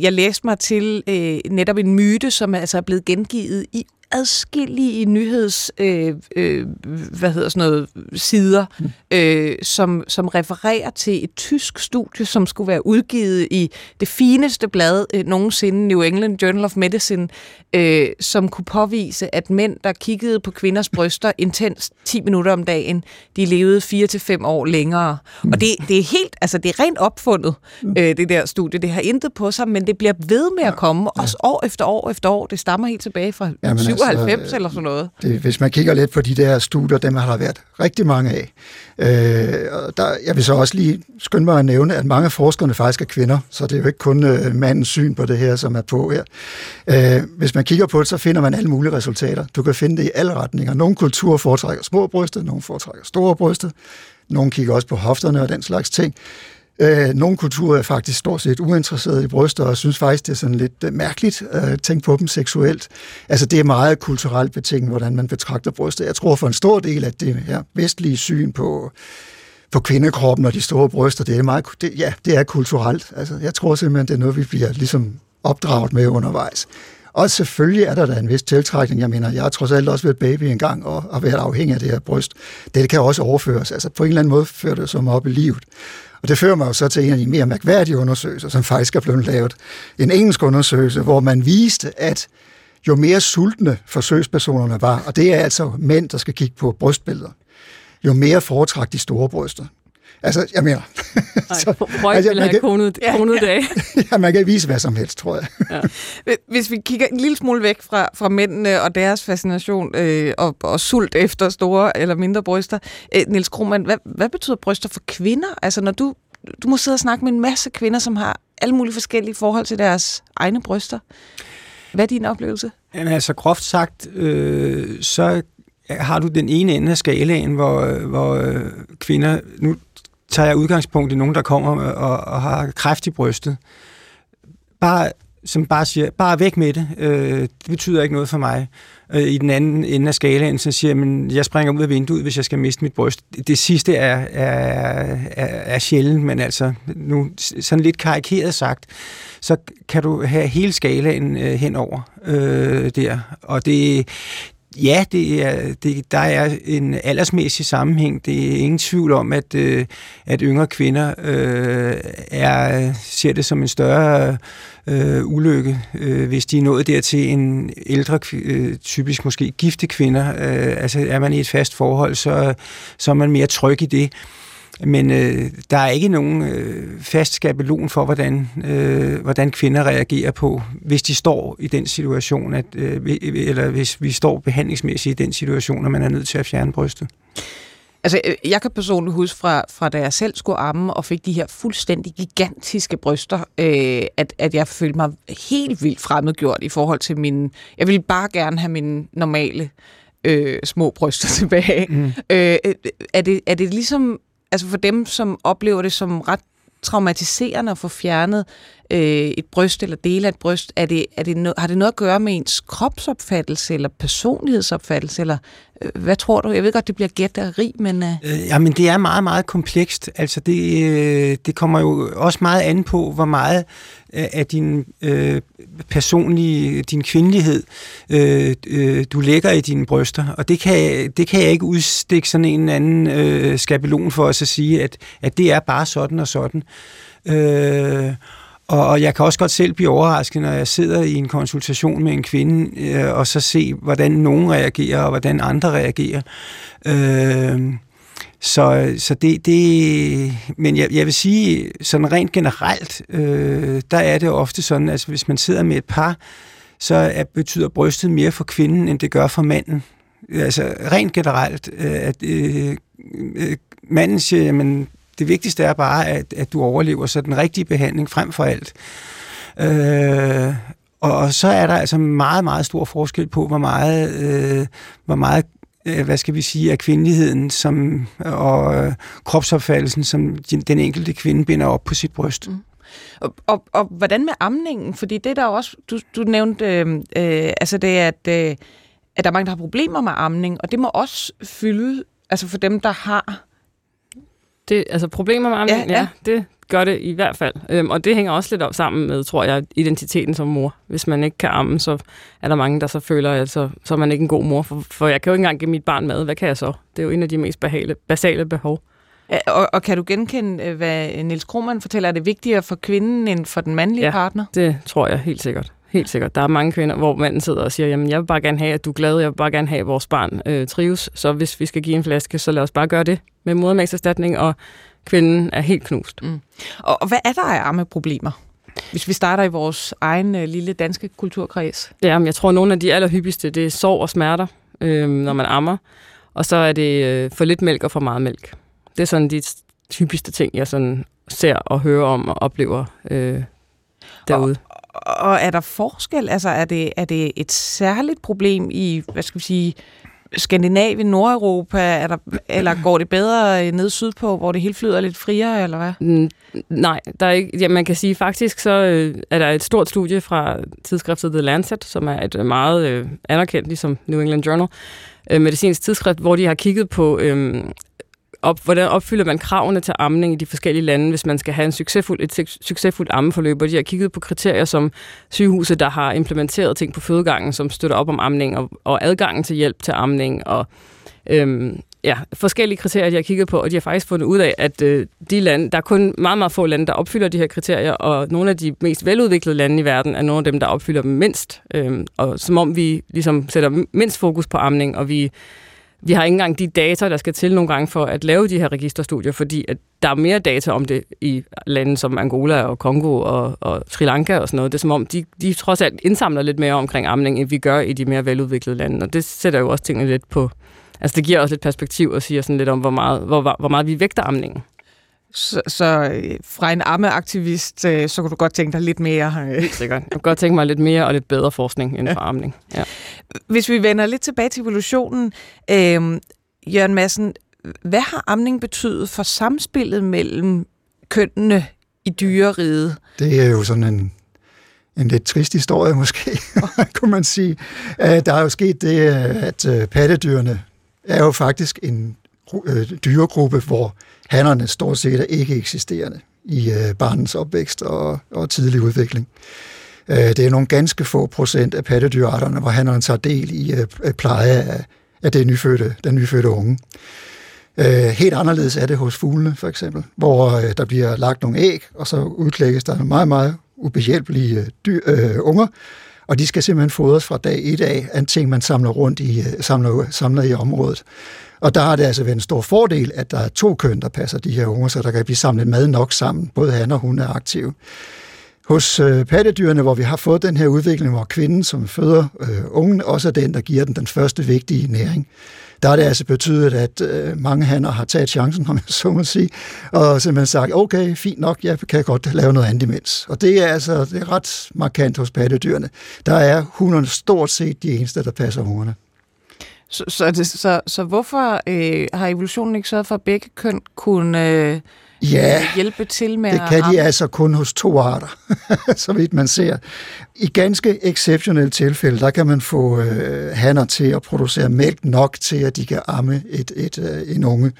jeg læste mig til øh, netop en myte, som altså er blevet gengivet i adskillige nyheds, øh, øh, hvad hedder sådan noget, sider, mm. øh, som, som refererer til et tysk studie, som skulle være udgivet i det fineste blad øh, nogensinde, New England Journal of Medicine, øh, som kunne påvise, at mænd, der kiggede på kvinders bryster intens 10 minutter om dagen, de levede 4 til fem år længere. Mm. Og det, det er helt, altså det er rent opfundet, mm. øh, det der studie. Det har intet på sig, men det bliver ved med at komme, ja. også år efter år efter år. Det stammer helt tilbage fra 97 altså, eller sådan noget. Det, hvis man kigger lidt på de der studier, dem har der været rigtig mange af. Øh, og der, jeg vil så også lige skynde mig at nævne, at mange af forskerne faktisk er kvinder, så det er jo ikke kun øh, mandens syn på det her, som er på her. Øh, hvis man kigger på det, så finder man alle mulige resultater. Du kan finde det i alle retninger. Nogle kulturer foretrækker små bryster, nogle foretrækker store bryster, nogle kigger også på hofterne og den slags ting. Øh, nogle kulturer er faktisk stort set uinteresserede i bryster, og synes faktisk, det er sådan lidt øh, mærkeligt øh, at tænke på dem seksuelt. Altså, det er meget kulturelt betinget, hvordan man betragter bryster. Jeg tror for en stor del, at det her vestlige syn på, på kvindekroppen og de store bryster, det er meget, det, ja, det er kulturelt. Altså, jeg tror simpelthen, det er noget, vi bliver ligesom opdraget med undervejs. Og selvfølgelig er der da en vis tiltrækning. Jeg mener, jeg har trods alt også været baby engang og har været afhængig af det her bryst. Det kan også overføres. Altså på en eller anden måde fører det som op i livet. Og det fører mig jo så til en af de mere mærkværdige undersøgelser, som faktisk er blevet lavet. En engelsk undersøgelse, hvor man viste, at jo mere sultne forsøgspersonerne var, og det er altså mænd, der skal kigge på brystbilleder, jo mere foretræk de store bryster. Altså, jeg mener... Nej, så, Freud altså, ville have konet, konet ja, dag. ja, man kan vise hvad som helst, tror jeg. Ja. Hvis vi kigger en lille smule væk fra, fra mændene og deres fascination øh, og, og sult efter store eller mindre bryster. Øh, Niels Krohmann, hvad, hvad betyder bryster for kvinder? Altså, når du, du må sidde og snakke med en masse kvinder, som har alle mulige forskellige forhold til deres egne bryster. Hvad er din oplevelse? Jamen, altså groft sagt, øh, så har du den ene ende af skalaen, hvor, hvor øh, kvinder, nu tager jeg udgangspunkt i nogen, der kommer og, og har kræft i brystet. Bare, som bare siger, bare væk med det. Øh, det betyder ikke noget for mig. Øh, I den anden ende af skalaen, så siger jeg, jeg springer ud af vinduet, hvis jeg skal miste mit bryst. Det sidste er, er, er, er sjældent, men altså, nu sådan lidt karikeret sagt, så kan du have hele skalaen øh, henover øh, der. Og det, ja, det er, det, der er en aldersmæssig sammenhæng. Det er ingen tvivl om, at, øh, at yngre kvinder øh, er, ser det som en større øh, ulykke, øh, hvis de er nået dertil en ældre, øh, typisk måske gifte kvinder. Øh, altså er man i et fast forhold, så, så er man mere tryg i det. Men øh, der er ikke nogen øh, fast skabelon for, hvordan, øh, hvordan kvinder reagerer på, hvis de står i den situation, at, øh, eller hvis vi står behandlingsmæssigt i den situation, at man er nødt til at fjerne brystet. Altså, øh, jeg kan personligt huske fra, fra da jeg selv skulle amme og fik de her fuldstændig gigantiske bryster, øh, at, at jeg følte mig helt vildt fremmedgjort i forhold til min... Jeg ville bare gerne have mine normale øh, små bryster tilbage. Mm. Øh, er, det, er det ligesom altså for dem, som oplever det som ret traumatiserende at få fjernet øh, et bryst eller dele af et bryst, er det, er det no, har det noget at gøre med ens kropsopfattelse eller personlighedsopfattelse, eller øh, hvad tror du? Jeg ved godt, det bliver gætteri, men... Øh... Øh, jamen, det er meget, meget komplekst. Altså, det, øh, det kommer jo også meget an på, hvor meget øh, af din øh, personlige, din kvindelighed, øh, øh, du lægger i dine bryster. Og det kan, det kan jeg ikke udstikke sådan en anden øh, skabelon for os at sige, at, at det er bare sådan og sådan. Øh, og, og jeg kan også godt selv blive overrasket, når jeg sidder i en konsultation med en kvinde, øh, og så se, hvordan nogen reagerer, og hvordan andre reagerer. Øh, så, så det, det, men jeg, jeg vil sige, sådan rent generelt, øh, der er det ofte sådan, at altså hvis man sidder med et par, så er, betyder brystet mere for kvinden, end det gør for manden. Altså rent generelt, øh, at øh, øh manden siger, jamen det vigtigste er bare, at, at du overlever, så den rigtige behandling frem for alt. Øh, og, så er der altså meget, meget stor forskel på, hvor meget, øh, hvor meget øh, hvad skal vi sige, af kvindeligheden som, og øh, kropsopfattelsen, som den enkelte kvinde binder op på sit bryst. Mm. Og, og, og hvordan med amningen? Fordi det der også, du, du nævnte, øh, øh, altså det er, at, øh, at der er mange, der har problemer med amning, og det må også fylde, altså for dem, der har det, altså problemer med amning, ja, ja. ja, det gør det i hvert fald. Øhm, og det hænger også lidt op sammen med, tror jeg, identiteten som mor. Hvis man ikke kan amme, så er der mange, der så føler, at så, så er man ikke en god mor. For, for jeg kan jo ikke engang give mit barn mad. Hvad kan jeg så? Det er jo en af de mest basale, basale behov. Ja, og, og kan du genkende, øh, hvad Niels Krohmann fortæller? Er det vigtigere for kvinden end for den mandlige ja, partner? det tror jeg helt sikkert. Helt sikkert. Der er mange kvinder, hvor manden sidder og siger, jamen jeg vil bare gerne have, at du er glad, jeg vil bare gerne have, at vores barn øh, trives, så hvis vi skal give en flaske, så lad os bare gøre det med modermælkserstatning, og kvinden er helt knust. Mm. Og, og hvad er der af armeproblemer? Hvis vi starter i vores egen øh, lille danske kulturkreds. Ja, jeg tror, at nogle af de allerhyppigste, det er sorg og smerter, øh, når man ammer. Og så er det øh, for lidt mælk og for meget mælk. Det er sådan de typiske ting, jeg sådan ser og hører om og oplever øh, derude. Og, og er der forskel? Altså er det, er det et særligt problem i, hvad skal vi sige, Skandinavien, Nordeuropa, er der, eller går det bedre øh, ned sydpå, hvor det hele flyder lidt friere, eller hvad? Mm, nej, der er ikke, ja, man kan sige faktisk, så øh, er der et stort studie fra tidsskriftet The Lancet, som er et øh, meget øh, anerkendt, ligesom New England Journal, øh, medicinsk tidsskrift, hvor de har kigget på øh, op, hvordan opfylder man kravene til amning i de forskellige lande, hvis man skal have en succesfuld, et succesfuldt ammeforløb, og de har kigget på kriterier som sygehuse, der har implementeret ting på fødegangen, som støtter op om amning, og, og adgangen til hjælp til amning, og øhm, ja, forskellige kriterier, de har kigget på, og de har faktisk fundet ud af, at øh, de lande, der er kun meget, meget få lande, der opfylder de her kriterier, og nogle af de mest veludviklede lande i verden er nogle af dem, der opfylder dem mindst. Øh, og som om vi ligesom sætter mindst fokus på amning, og vi vi har ikke engang de data, der skal til nogle gange for at lave de her registerstudier, fordi at der er mere data om det i lande som Angola og Kongo og, og Sri Lanka og sådan noget. Det er som om, de, de trods alt indsamler lidt mere omkring amning, end vi gør i de mere veludviklede lande. Og det sætter jo også tingene lidt på... Altså det giver også lidt perspektiv og siger sådan lidt om, hvor meget, hvor, hvor meget vi vægter amningen. Så, så øh, fra en ammeaktivist, øh, så kunne du godt tænke dig lidt mere... Øh. Helt sikkert. Jeg kunne godt tænke mig lidt mere og lidt bedre forskning inden for amning. Ja. Hvis vi vender lidt tilbage til evolutionen, øh, Jørgen Madsen, hvad har amning betydet for samspillet mellem kønnene i dyreriget? Det er jo sådan en, en lidt trist historie måske, kunne man sige. Der er jo sket det, at pattedyrene er jo faktisk en dyregruppe, hvor hannerne stort set er ikke eksisterende i øh, barnens opvækst og, og tidlig udvikling. Øh, det er nogle ganske få procent af pattedyrarterne, hvor hannerne tager del i øh, pleje af, af det nyfødte, den nyfødte unge. Øh, helt anderledes er det hos fuglene, for eksempel, hvor øh, der bliver lagt nogle æg, og så udklækkes der meget, meget ubehjælpelige øh, dyr, øh, unger, og de skal simpelthen fodres fra dag et af af ting, man samler rundt i, øh, samler, samler i området. Og der har det altså været en stor fordel, at der er to køn, der passer de her unger, så der kan blive samlet mad nok sammen. Både han og hun er aktive. Hos øh, pattedyrene, hvor vi har fået den her udvikling, hvor kvinden, som føder øh, ungen, også er den, der giver den den første vigtige næring, der har det altså betydet, at øh, mange hanner har taget chancen, om jeg så må sige, og simpelthen sagt, okay, fint nok, jeg kan godt lave noget andet imens. Og det er altså det er ret markant hos pattedyrene. Der er hunderne stort set de eneste, der passer ungerne. Så, så, det, så, så hvorfor øh, har evolutionen ikke sørget for, at begge køn kunne øh, ja, hjælpe til med det at kan de altså kun hos to arter, så vidt man ser. I ganske exceptionelle tilfælde, der kan man få øh, hanner til at producere mælk nok til, at de kan amme et, et, øh, en unge.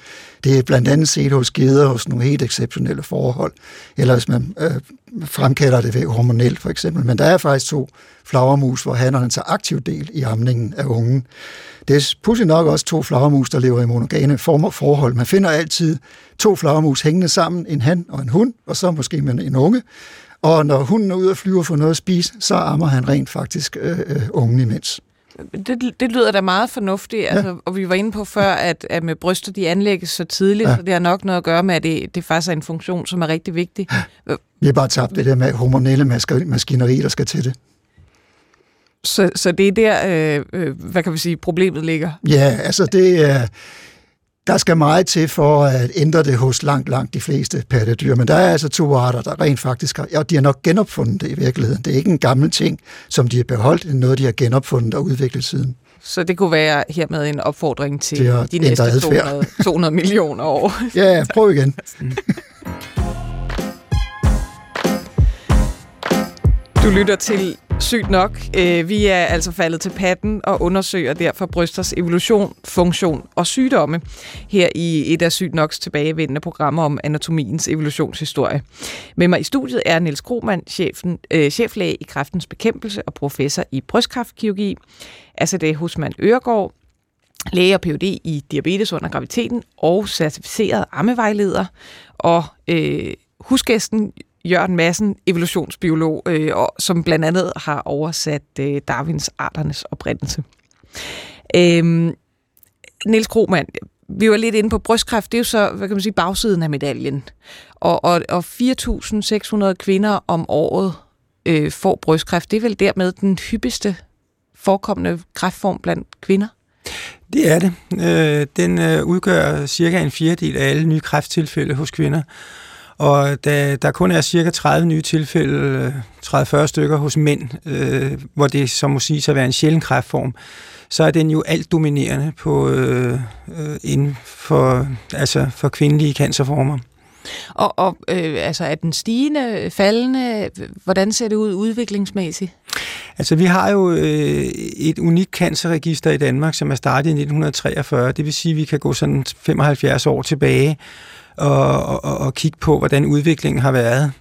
Det er blandt andet set hos geder hos nogle helt exceptionelle forhold, eller hvis man øh, fremkalder det ved hormonelt for eksempel. Men der er faktisk to flagermus, hvor hannerne tager aktiv del i amningen af ungen. Det er pudsigt nok også to flagermus, der lever i monogane former forhold. Man finder altid to flagermus hængende sammen, en han og en hund, og så måske med en unge. Og når hunden er ude og flyver for noget at spise, så ammer han rent faktisk øh, øh, ungen imens. Det, det lyder da meget fornuftigt, ja. altså, og vi var inde på før, at, at med bryster, de anlægges så tidligt, ja. så det har nok noget at gøre med, at det, det faktisk er en funktion, som er rigtig vigtig. Vi har bare tabt det der med hormonelle maskineri, der skal til det. Så, så det er der, øh, øh, hvad kan vi sige, problemet ligger. Ja, altså det er... Der skal meget til for at ændre det hos langt, langt de fleste pattedyr, men der er altså to arter, der rent faktisk har, ja, de har nok genopfundet det i virkeligheden. Det er ikke en gammel ting, som de har beholdt, det er noget, de har genopfundet og udviklet siden. Så det kunne være hermed en opfordring til de næste adfærd. 200, 200 millioner år. Ja, prøv igen. Du lytter til Sygt nok. Øh, vi er altså faldet til patten og undersøger derfor brysters evolution, funktion og sygdomme her i et af Sygt noks tilbagevendende programmer om anatomiens evolutionshistorie. Med mig i studiet er Niels Krohmann, chefen, øh, cheflæge i kræftens bekæmpelse og professor i brystkræftkirurgi. Altså det Husmand Øregård, læge og Ph.D. i diabetes under graviditeten og certificeret ammevejleder. Og øh, husgæsten Jørgen Madsen, evolutionsbiolog, øh, og, som blandt andet har oversat øh, Darwins arternes oprindelse. Øhm, Niels Krohmann, vi var lidt inde på brystkræft, det er jo så, hvad kan man sige, bagsiden af medaljen. Og, og, og 4.600 kvinder om året øh, får brystkræft. Det er vel dermed den hyppigste forekommende kræftform blandt kvinder? Det er det. Øh, Den øh, udgør cirka en fjerdedel af alle nye kræfttilfælde hos kvinder. Og da der kun er cirka 30 nye tilfælde, øh, 30-40 stykker hos mænd, øh, hvor det så må sige at være en sjælden kræftform, så er den jo alt dominerende på, øh, øh, inden for, altså for kvindelige cancerformer. Og, og øh, altså, er den stigende, faldende? Hvordan ser det ud udviklingsmæssigt? Altså, vi har jo øh, et unikt cancerregister i Danmark, som er startet i 1943. Det vil sige, at vi kan gå sådan 75 år tilbage og, og, og kigge på, hvordan udviklingen har været.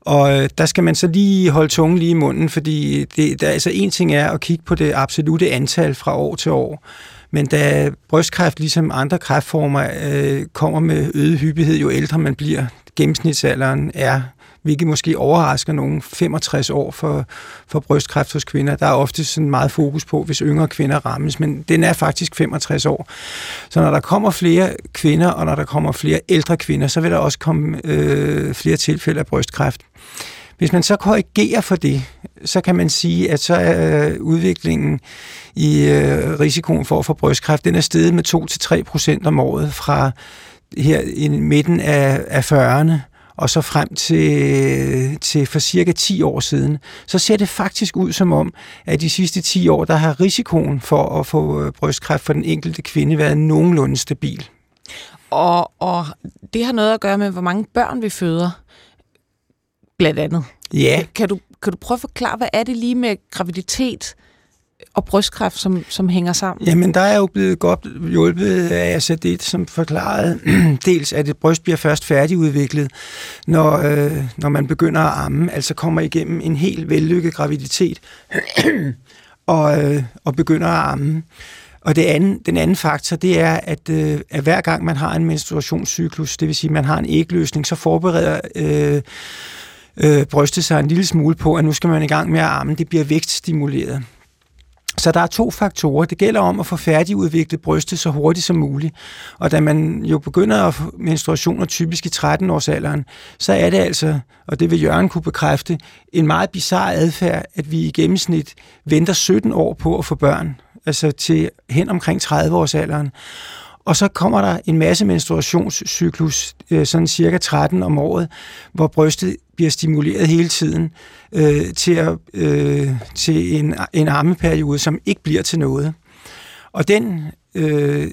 Og øh, der skal man så lige holde tungen lige i munden, fordi det, der, altså en ting er at kigge på det absolute antal fra år til år, men da brystkræft, ligesom andre kræftformer, øh, kommer med øget hyppighed, jo ældre man bliver, gennemsnitsalderen er, hvilket måske overrasker nogen, 65 år for, for brystkræft hos kvinder. Der er ofte sådan meget fokus på, hvis yngre kvinder rammes, men den er faktisk 65 år. Så når der kommer flere kvinder, og når der kommer flere ældre kvinder, så vil der også komme øh, flere tilfælde af brystkræft. Hvis man så korrigerer for det, så kan man sige, at så er øh, udviklingen i øh, risikoen for at få brystkræft, den er steget med 2-3 procent om året fra her i midten af, af 40'erne og så frem til, til for cirka 10 år siden, så ser det faktisk ud som om, at de sidste 10 år, der har risikoen for at få øh, brystkræft for den enkelte kvinde været nogenlunde stabil. Og, og det har noget at gøre med, hvor mange børn vi føder, blandt andet. Ja, Kan du, kan du prøve at forklare, hvad er det lige med graviditet, og brystkræft, som, som hænger sammen? Jamen, der er jo blevet godt hjulpet af altså det, som forklarede dels, at et bryst bliver først færdigudviklet, når, øh, når man begynder at amme, altså kommer igennem en helt vellykket graviditet og, øh, og begynder at amme. Og det anden, den anden faktor, det er, at, øh, at hver gang man har en menstruationscyklus, det vil sige, at man har en ægløsning, så forbereder øh, øh, brystet sig en lille smule på, at nu skal man i gang med at amme. Det bliver vækststimuleret. Så der er to faktorer. Det gælder om at få færdigudviklet brystet så hurtigt som muligt. Og da man jo begynder at få menstruationer typisk i 13-årsalderen, så er det altså, og det vil Jørgen kunne bekræfte, en meget bizarre adfærd, at vi i gennemsnit venter 17 år på at få børn. Altså til hen omkring 30-årsalderen. Og så kommer der en masse menstruationscyklus, øh, sådan cirka 13 om året, hvor brystet bliver stimuleret hele tiden øh, til, at, øh, til en, en armeperiode, som ikke bliver til noget. Og den, øh,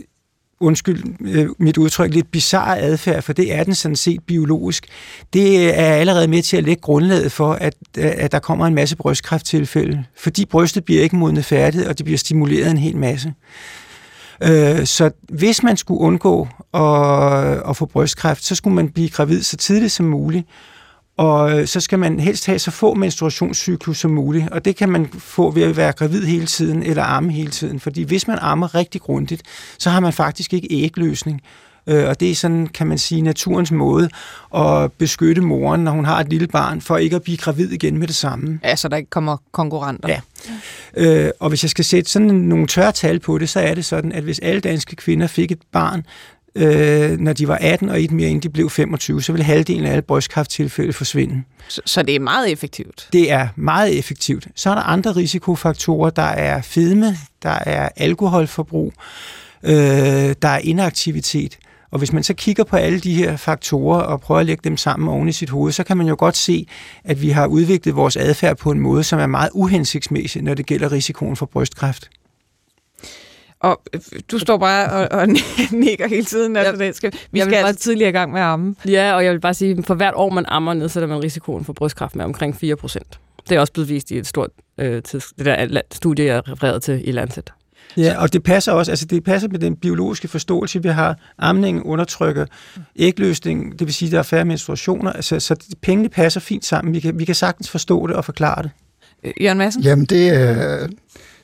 undskyld øh, mit udtryk, lidt bizarre adfærd, for det er den sådan set biologisk, det er allerede med til at lægge grundlaget for, at, at der kommer en masse brystkræfttilfælde, fordi brystet bliver ikke modnet færdigt, og det bliver stimuleret en hel masse. Øh, så hvis man skulle undgå at, at få brystkræft, så skulle man blive gravid så tidligt som muligt. Og øh, så skal man helst have så få menstruationscyklus som muligt, og det kan man få ved at være gravid hele tiden eller amme hele tiden. Fordi hvis man ammer rigtig grundigt, så har man faktisk ikke ægløsning. Øh, og det er sådan, kan man sige, naturens måde at beskytte moren, når hun har et lille barn, for ikke at blive gravid igen med det samme. Ja, så der ikke kommer konkurrenter. Ja. Øh, og hvis jeg skal sætte sådan nogle tørre tal på det, så er det sådan, at hvis alle danske kvinder fik et barn, øh, når de var 18 og et mere, inden de blev 25, så ville halvdelen af alle brystkræfttilfælde forsvinde. Så, så det er meget effektivt? Det er meget effektivt. Så er der andre risikofaktorer. Der er fedme, der er alkoholforbrug, øh, der er inaktivitet. Og hvis man så kigger på alle de her faktorer og prøver at lægge dem sammen oven i sit hoved, så kan man jo godt se, at vi har udviklet vores adfærd på en måde, som er meget uhensigtsmæssig, når det gælder risikoen for brystkræft. Og øh, du står bare og, og nikker hele tiden. Altså, det skal, vi skal altså tidligere i gang med at amme. Ja, og jeg vil bare sige, at for hvert år man ammer, nedsætter man risikoen for brystkræft med omkring 4 procent. Det er også blevet vist i et stort øh, tids, det der studie, jeg refererede til i Lancet. Ja, og det passer også, altså det passer med den biologiske forståelse, vi har. Amning undertrykker ægløsning, det vil sige, at der er færre menstruationer, altså, så pengene passer fint sammen. Vi kan, vi kan sagtens forstå det og forklare det. Jørgen Madsen? Jamen, det, øh,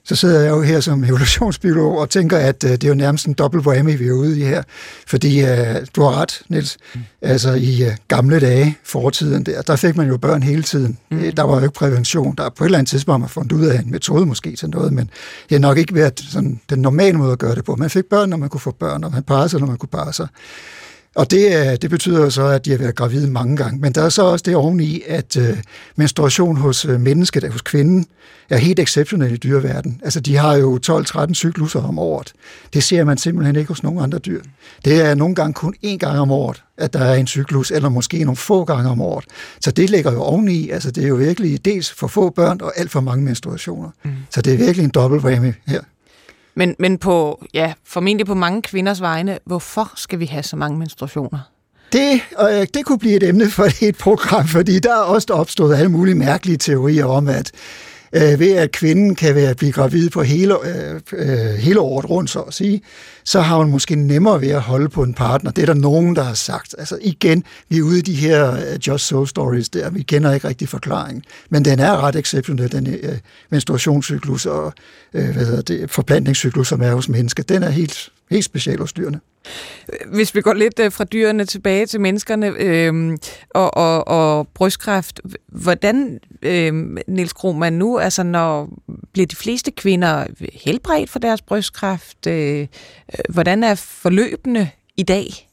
så sidder jeg jo her som evolutionsbiolog og tænker, at uh, det er jo nærmest en dobbelt whammy, vi er ude i her. Fordi uh, du har ret, Niels. Mm. Altså i uh, gamle dage, fortiden der, der fik man jo børn hele tiden. Mm. Der var jo ikke prævention. Der på et eller andet tidspunkt man fundet ud af en metode måske til noget, men det har nok ikke været sådan, den normale måde at gøre det på. Man fik børn, når man kunne få børn, og man parrede sig, når man kunne parre sig. Og det, det betyder jo så, at de har været gravide mange gange. Men der er så også det oveni, at øh, menstruation hos øh, mennesket, hos kvinden, er helt exceptionel i dyreverden. Altså, de har jo 12-13 cykluser om året. Det ser man simpelthen ikke hos nogen andre dyr. Det er nogle gange kun én gang om året, at der er en cyklus, eller måske nogle få gange om året. Så det ligger jo oveni. Altså, det er jo virkelig dels for få børn og alt for mange menstruationer. Mm. Så det er virkelig en dobbelt her. Men, men på, ja, formentlig på mange kvinders vegne, hvorfor skal vi have så mange menstruationer? Det, øh, det kunne blive et emne for et program, fordi der er også opstået alle mulige mærkelige teorier om, at øh, ved at kvinden kan være blive gravid på hele, øh, øh, hele året rundt, så at sige, så har hun måske nemmere ved at holde på en partner. Det er der nogen, der har sagt. Altså igen, vi er ude i de her øh, just so stories der, vi kender ikke rigtig forklaringen. Men den er ret exceptionel, den øh, menstruationscyklus og øh, hvad hedder det, forplantningscyklus, som er hos mennesker. Den er helt, helt speciel hos dyrene. Hvis vi går lidt øh, fra dyrene tilbage til menneskerne øh, og, og, og brystkræft, hvordan, øh, Niels Krohmann, nu, altså når bliver de fleste kvinder helbredt for deres brystkræft? Øh, øh, hvordan er forløbene i dag?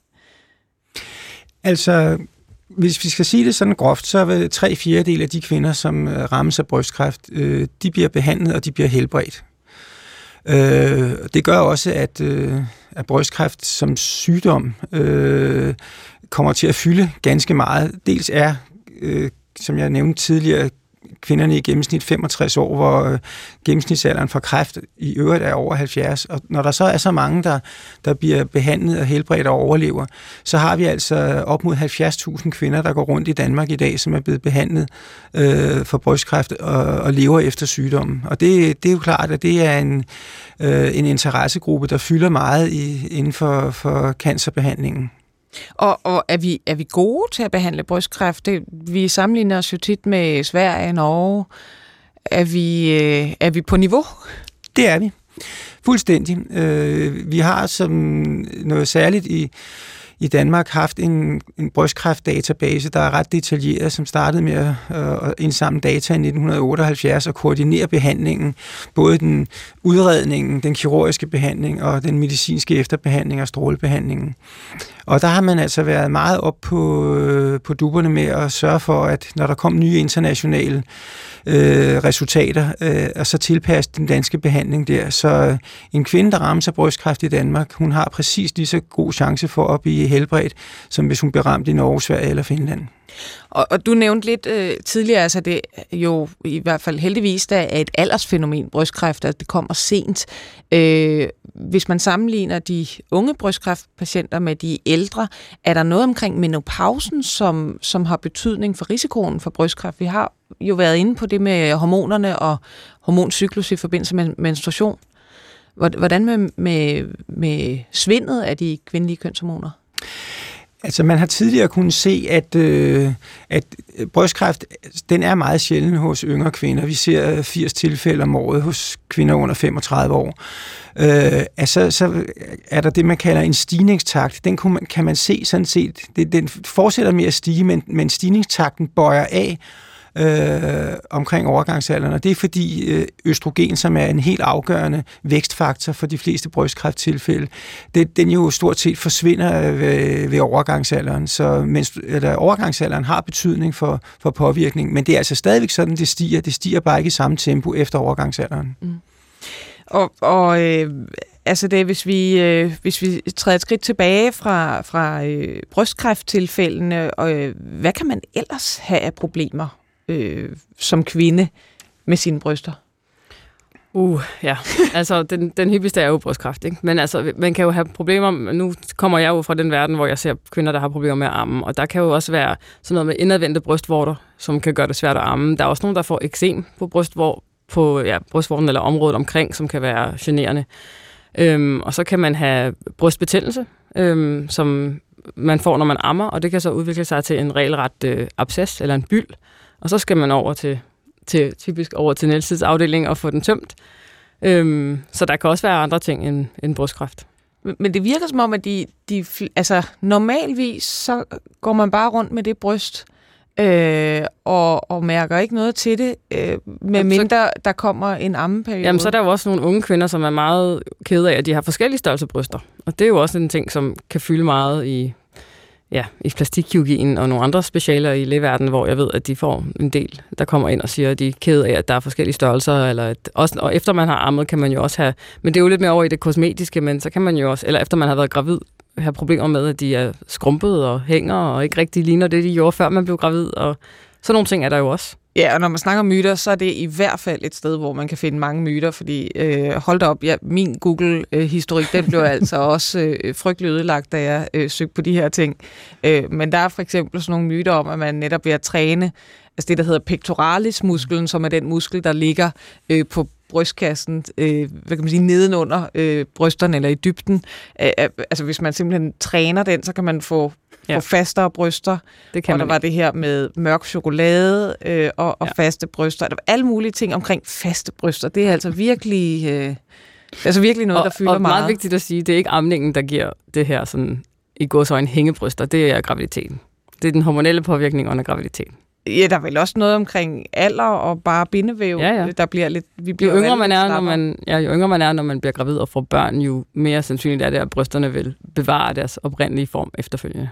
Altså, hvis vi skal sige det sådan groft, så er tre fjerdedel af de kvinder, som øh, rammes af brystkræft, øh, de bliver behandlet, og de bliver helbredt. Øh, det gør også, at, øh, at brystkræft som sygdom øh, kommer til at fylde ganske meget. Dels er, øh, som jeg nævnte tidligere, kvinderne i gennemsnit 65 år, hvor øh, gennemsnitsalderen for kræft i øvrigt er over 70. Og når der så er så mange, der, der bliver behandlet og helbredt og overlever, så har vi altså op mod 70.000 kvinder, der går rundt i Danmark i dag, som er blevet behandlet øh, for brystkræft og, og lever efter sygdommen. Og det, det er jo klart, at det er en, øh, en interessegruppe, der fylder meget i, inden for, for cancerbehandlingen. Og, og er, vi, er vi gode til at behandle brystkræft? Det, vi sammenligner os jo tit med Sverige og Norge. Er vi, øh, er vi på niveau? Det er vi. Fuldstændig. Øh, vi har som noget særligt i i Danmark haft en, en brystkræftdatabase, der er ret detaljeret, som startede med at øh, indsamle data i 1978 og koordinere behandlingen, både den udredningen, den kirurgiske behandling og den medicinske efterbehandling og strålebehandlingen. Og der har man altså været meget op på, øh, på duberne med at sørge for, at når der kom nye internationale øh, øh, resultater, øh, og så tilpasse den danske behandling der. Så øh, en kvinde, der rammes af brystkræft i Danmark, hun har præcis lige så god chance for at blive helbredt, som hvis hun bliver ramt i Norge, Sverige eller Finland. Og, og du nævnte lidt øh, tidligere, altså det jo i hvert fald heldigvis, der er et aldersfænomen, brystkræft, at det kommer sent. Øh, hvis man sammenligner de unge brystkræftpatienter med de ældre, er der noget omkring menopausen, som, som har betydning for risikoen for brystkræft? Vi har jo været inde på det med hormonerne og hormoncyklus i forbindelse med menstruation. Hvordan med, med, med svindet af de kvindelige kønshormoner? Altså man har tidligere kunnet se, at, øh, at øh, brystkræft den er meget sjælden hos yngre kvinder. Vi ser øh, 80 tilfælde om året hos kvinder under 35 år. Øh, altså, så er der det, man kalder en stigningstakt. Den kan man se sådan set. Det, den fortsætter med at stige, men, men stigningstakten bøjer af øh, omkring overgangsalderen, og det er fordi øh, østrogen, som er en helt afgørende vækstfaktor for de fleste brystkræfttilfælde, det, den jo stort set forsvinder øh, ved, ved overgangsalderen, så mens, eller, overgangsalderen har betydning for, for påvirkning, men det er altså stadigvæk sådan, det stiger. Det stiger bare ikke i samme tempo efter overgangsalderen. Mm. Og, og øh, altså det, hvis vi, øh, hvis vi træder et skridt tilbage fra, fra øh, brystkræfttilfældene, og, øh, hvad kan man ellers have af problemer øh, som kvinde med sine bryster? Uh, ja. Altså, den, den hyppigste er jo brystkræft, ikke? Men altså, man kan jo have problemer... Nu kommer jeg jo fra den verden, hvor jeg ser kvinder, der har problemer med armen, og der kan jo også være sådan noget med indadvendte brystvorter, som kan gøre det svært at amme. Der er også nogen, der får eksem på brystvor, på ja, brystvorten eller området omkring, som kan være generende. Øhm, og så kan man have brystbetændelse, øhm, som man får, når man ammer, og det kan så udvikle sig til en regelret øh, abscess eller en byld, og så skal man over til, til typisk over til Nielses afdeling og få den tømt. Øhm, så der kan også være andre ting end, end brystkræft. Men det virker som om, at de, de, altså, normalvis så går man bare rundt med det bryst, øh, og, og mærker ikke noget til det, øh, med mindre der kommer en ammeperiode. Jamen, så er der jo også nogle unge kvinder, som er meget kede af, at de har forskellige størrelser bryster. Og det er jo også en ting, som kan fylde meget i ja, i plastikkirurgien og nogle andre specialer i lægeverdenen, hvor jeg ved, at de får en del, der kommer ind og siger, at de er ked af, at der er forskellige størrelser, eller at også, og efter man har ammet, kan man jo også have, men det er jo lidt mere over i det kosmetiske, men så kan man jo også, eller efter man har været gravid, have problemer med, at de er skrumpet og hænger, og ikke rigtig ligner det, de gjorde, før man blev gravid, og sådan nogle ting er der jo også. Ja, og når man snakker myter, så er det i hvert fald et sted, hvor man kan finde mange myter, fordi øh, hold da op, ja, min Google-historik, den blev altså også øh, frygtelig ødelagt, da jeg øh, søgte på de her ting. Øh, men der er for eksempel sådan nogle myter om, at man netop ved at træne, altså det, der hedder pectoralis-musklen, som er den muskel, der ligger øh, på brystkassen, øh, hvad kan man sige, nedenunder øh, brysterne eller i dybden. Øh, altså hvis man simpelthen træner den, så kan man få ja. få fastere bryster. Det kan og der var det her med mørk chokolade øh, og, og ja. faste bryster. Der var alle mulige ting omkring faste bryster. Det er altså virkelig... Øh, altså virkelig noget, og, der fylder og meget. meget vigtigt at sige, det er ikke amningen, der giver det her sådan, i en hængebryster. Det er graviditeten. Det er den hormonelle påvirkning under graviditeten. Ja, der er vel også noget omkring alder og bare bindevæv, ja, ja. der bliver lidt... Vi bliver jo, yngre man er, når man, ja, jo yngre man er, når man bliver gravid og får børn, jo mere sandsynligt er det, at brysterne vil bevare deres oprindelige form efterfølgende.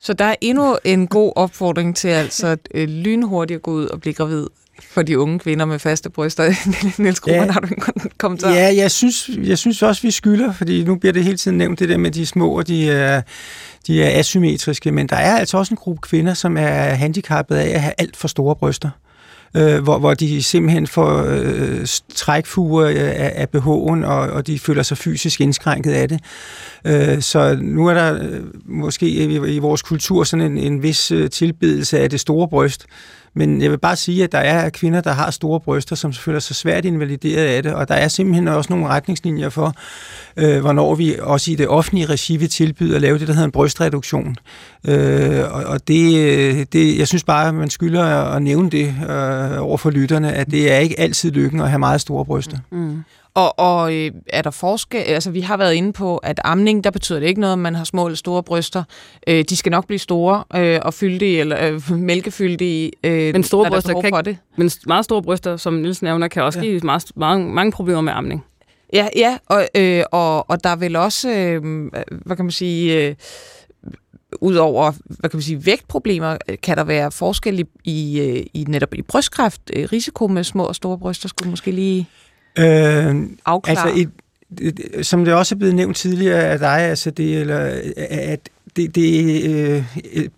Så der er endnu en god opfordring til altså øh, lynhurtigt at gå ud og blive gravid for de unge kvinder med faste bryster. Niels Gruppen, ja. har du en kommentar? Ja, jeg synes, jeg synes også, vi skylder, fordi nu bliver det hele tiden nævnt, det der med de små, og de er, de er asymmetriske, men der er altså også en gruppe kvinder, som er handicappet af at have alt for store bryster øh, hvor, hvor de simpelthen får øh, trækfuger øh, af, af BH'en, og, og de føler sig fysisk indskrænket af det. Øh, så nu er der øh, måske i, i vores kultur sådan en, en vis øh, tilbedelse af det store bryst, men jeg vil bare sige, at der er kvinder, der har store bryster, som føler sig svært invalideret af det, og der er simpelthen også nogle retningslinjer for, øh, hvornår vi også i det offentlige regi vil tilbyde at lave det, der hedder en brystreduktion. Øh, og og det, øh, det, jeg synes bare, at man skylder at nævne det øh, over for lytterne, at det er ikke altid lykken at have meget store bryster. Mm. mm. Og, og øh, er der forskel? Altså, vi har været inde på, at amning, der betyder det ikke noget, om man har små eller store bryster. Øh, de skal nok blive store øh, og fyldige, eller øh, mælkefyldige, øh, men store bryster kan ikke, Men meget store bryster, som Nils nævner, kan også ja. give meget, mange, mange problemer med amning. Ja, ja og, øh, og, og der er vel også, øh, hvad kan man sige... Øh, Udover hvad kan man sige, vægtproblemer, kan der være forskel i, i, øh, i netop i brystkræft, risiko med små og store bryster, skulle måske lige... Øh, Altså et, et, som det også er blevet nævnt tidligere af dig, altså det, eller, at det, det, øh,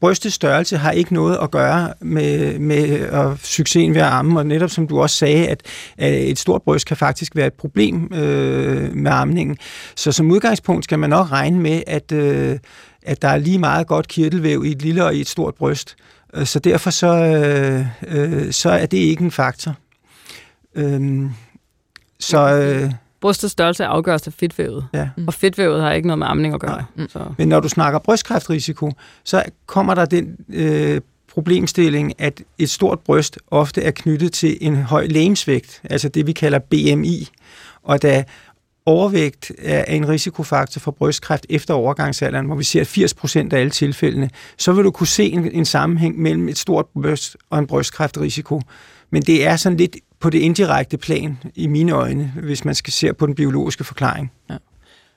brystets størrelse har ikke noget at gøre med, med og succesen ved at amme, og netop som du også sagde, at, at et stort bryst kan faktisk være et problem øh, med amningen. Så som udgangspunkt skal man nok regne med, at, øh, at der er lige meget godt kirtelvæv i et lille og i et stort bryst. Øh, så derfor så, øh, øh, så er det ikke en faktor. Øh, så... Øh, Brystets størrelse afgøres af fedtvævet, ja. og fedtvævet har ikke noget med amning at gøre. Mm. Så. Men når du snakker brystkræftrisiko, så kommer der den øh, problemstilling, at et stort bryst ofte er knyttet til en høj lægemsvægt, altså det vi kalder BMI. Og da overvægt er en risikofaktor for brystkræft efter overgangsalderen, hvor vi ser 80 procent af alle tilfældene, så vil du kunne se en, en sammenhæng mellem et stort bryst og en brystkræftrisiko. Men det er sådan lidt på det indirekte plan, i mine øjne, hvis man skal se på den biologiske forklaring. Ja.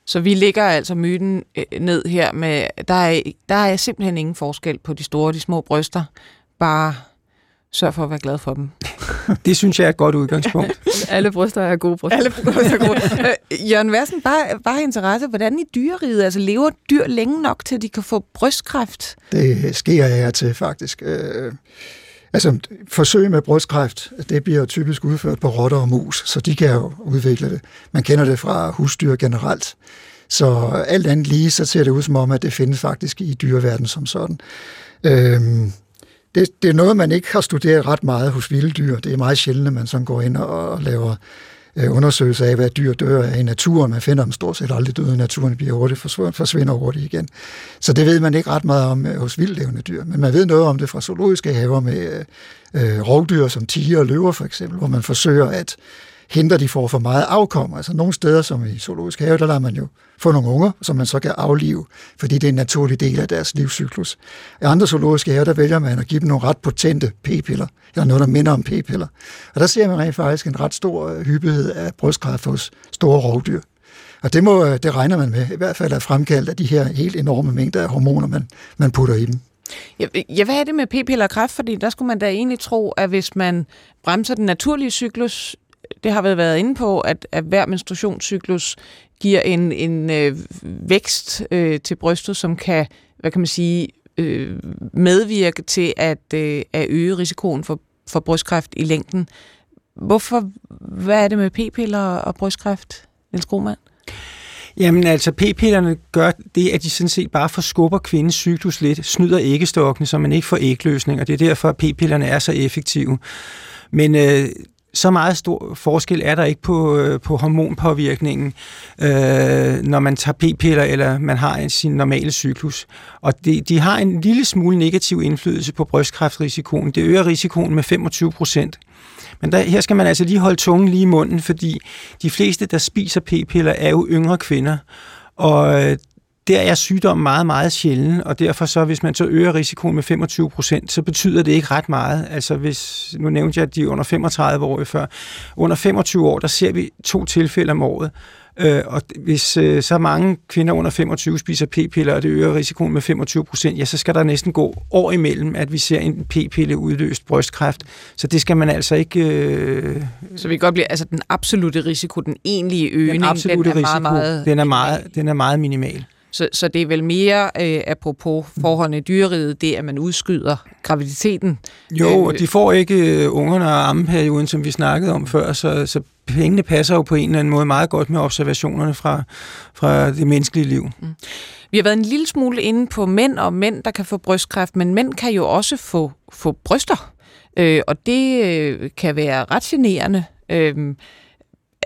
Så vi ligger altså myten øh, ned her med, der er, der er simpelthen ingen forskel på de store og de små bryster. Bare sørg for at være glad for dem. det synes jeg er et godt udgangspunkt. Alle bryster er gode bryster. Alle bryster er gode. Øh, Jørgen Versen, bare, bare interesse. Hvordan i dyreriget? Altså lever dyr længe nok til, at de kan få brystkræft? Det sker jeg til faktisk. Øh, Altså, forsøg med brystkræft, det bliver typisk udført på rotter og mus, så de kan jo udvikle det. Man kender det fra husdyr generelt. Så alt andet lige, så ser det ud som om, at det findes faktisk i dyreverdenen som sådan. Øhm, det, det er noget, man ikke har studeret ret meget hos vilde dyr. Det er meget sjældent, at man sådan går ind og, og laver Øh, undersøgelser af, hvad dyr dør af i naturen. Man finder dem stort set aldrig døde i naturen, bliver hurtigt forsvinder hurtigt igen. Så det ved man ikke ret meget om øh, hos vildlevende dyr, men man ved noget om det fra zoologiske haver med øh, øh rovdyr som tiger og løver for eksempel, hvor man forsøger at hindre de får for meget afkom. Altså nogle steder, som i zoologisk have, der lader man jo få nogle unger, som man så kan aflive, fordi det er en naturlig del af deres livscyklus. I andre zoologiske haver, der vælger man at give dem nogle ret potente p-piller, eller noget, der minder om p-piller. Og der ser man rent faktisk en ret stor øh, hyppighed af brystkræft hos store rovdyr. Og det, må, øh, det regner man med, i hvert fald er fremkaldt af de her helt enorme mængder af hormoner, man, man putter i dem. Ja, ja, hvad er det med p-piller og kræft? Fordi der skulle man da egentlig tro, at hvis man bremser den naturlige cyklus, det har vi været inde på, at, at hver menstruationscyklus giver en, en øh, vækst øh, til brystet, som kan, hvad kan man sige, øh, medvirke til at, øh, at øge risikoen for, for brystkræft i længden. Hvorfor, hvad er det med p-piller og brystkræft, Niels Grohmann? Jamen altså, p-pillerne gør det, at de sådan set bare forskubber kvindens cyklus lidt, snyder æggestokkene, så man ikke får ægløsning, og det er derfor, at p-pillerne er så effektive. Men øh, så meget stor forskel er der ikke på, øh, på hormonpåvirkningen, øh, når man tager p-piller eller man har en, sin normale cyklus. Og de, de har en lille smule negativ indflydelse på brystkræftrisikoen. Det øger risikoen med 25 procent. Men der, her skal man altså lige holde tungen lige i munden, fordi de fleste, der spiser p-piller, er jo yngre kvinder. Og øh, der er sygdommen meget, meget sjælden, og derfor så, hvis man så øger risikoen med 25 procent, så betyder det ikke ret meget. Altså hvis, nu nævnte jeg, at de er under 35 år før. Under 25 år, der ser vi to tilfælde om året. Øh, og hvis øh, så mange kvinder under 25 spiser p-piller, og det øger risikoen med 25 procent, ja, så skal der næsten gå år imellem, at vi ser en p-pille udløst brystkræft. Så det skal man altså ikke... Øh... Så vi kan godt blive, altså den absolute risiko, den egentlige øgning, den, absolute den er risiko, meget, meget... Den er meget, den er meget minimal. Så, så det er vel mere, øh, apropos forholdene i dyreriget, det at man udskyder graviditeten. Jo, øh, og de får ikke øh, ungerne og ammeperioden, som vi snakkede om før, så, så pengene passer jo på en eller anden måde meget godt med observationerne fra, fra det menneskelige liv. Mm. Vi har været en lille smule inde på mænd og mænd, der kan få brystkræft, men mænd kan jo også få, få bryster, øh, og det øh, kan være ret generende. Øh,